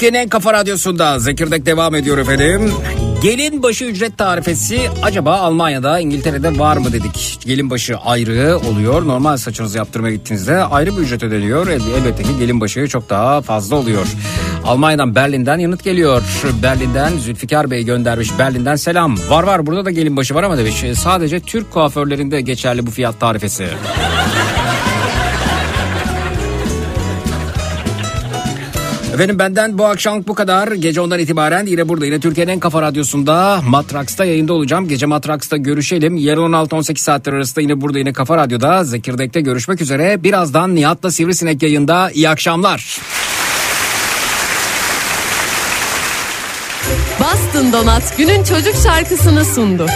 Türkiye'nin en kafa radyosunda Zekirdek devam ediyor efendim. Gelin başı ücret tarifesi acaba Almanya'da İngiltere'de var mı dedik. Gelin başı ayrı oluyor. Normal saçınızı yaptırmaya gittiğinizde ayrı bir ücret ödeniyor. El- Elbette ki gelin başı çok daha fazla oluyor. Almanya'dan Berlin'den yanıt geliyor. Berlin'den Zülfikar Bey göndermiş. Berlin'den selam. Var var burada da gelin başı var ama demiş. Sadece Türk kuaförlerinde geçerli bu fiyat tarifesi. Efendim benden bu akşam bu kadar. Gece ondan itibaren yine burada yine Türkiye'nin en kafa radyosunda Matraks'ta yayında olacağım. Gece Matraks'ta görüşelim. Yarın 16-18 saatler arasında yine burada yine kafa radyoda Zekirdek'te görüşmek üzere. Birazdan Nihat'la Sivrisinek yayında iyi akşamlar. Bastın Donat günün çocuk şarkısını sundu.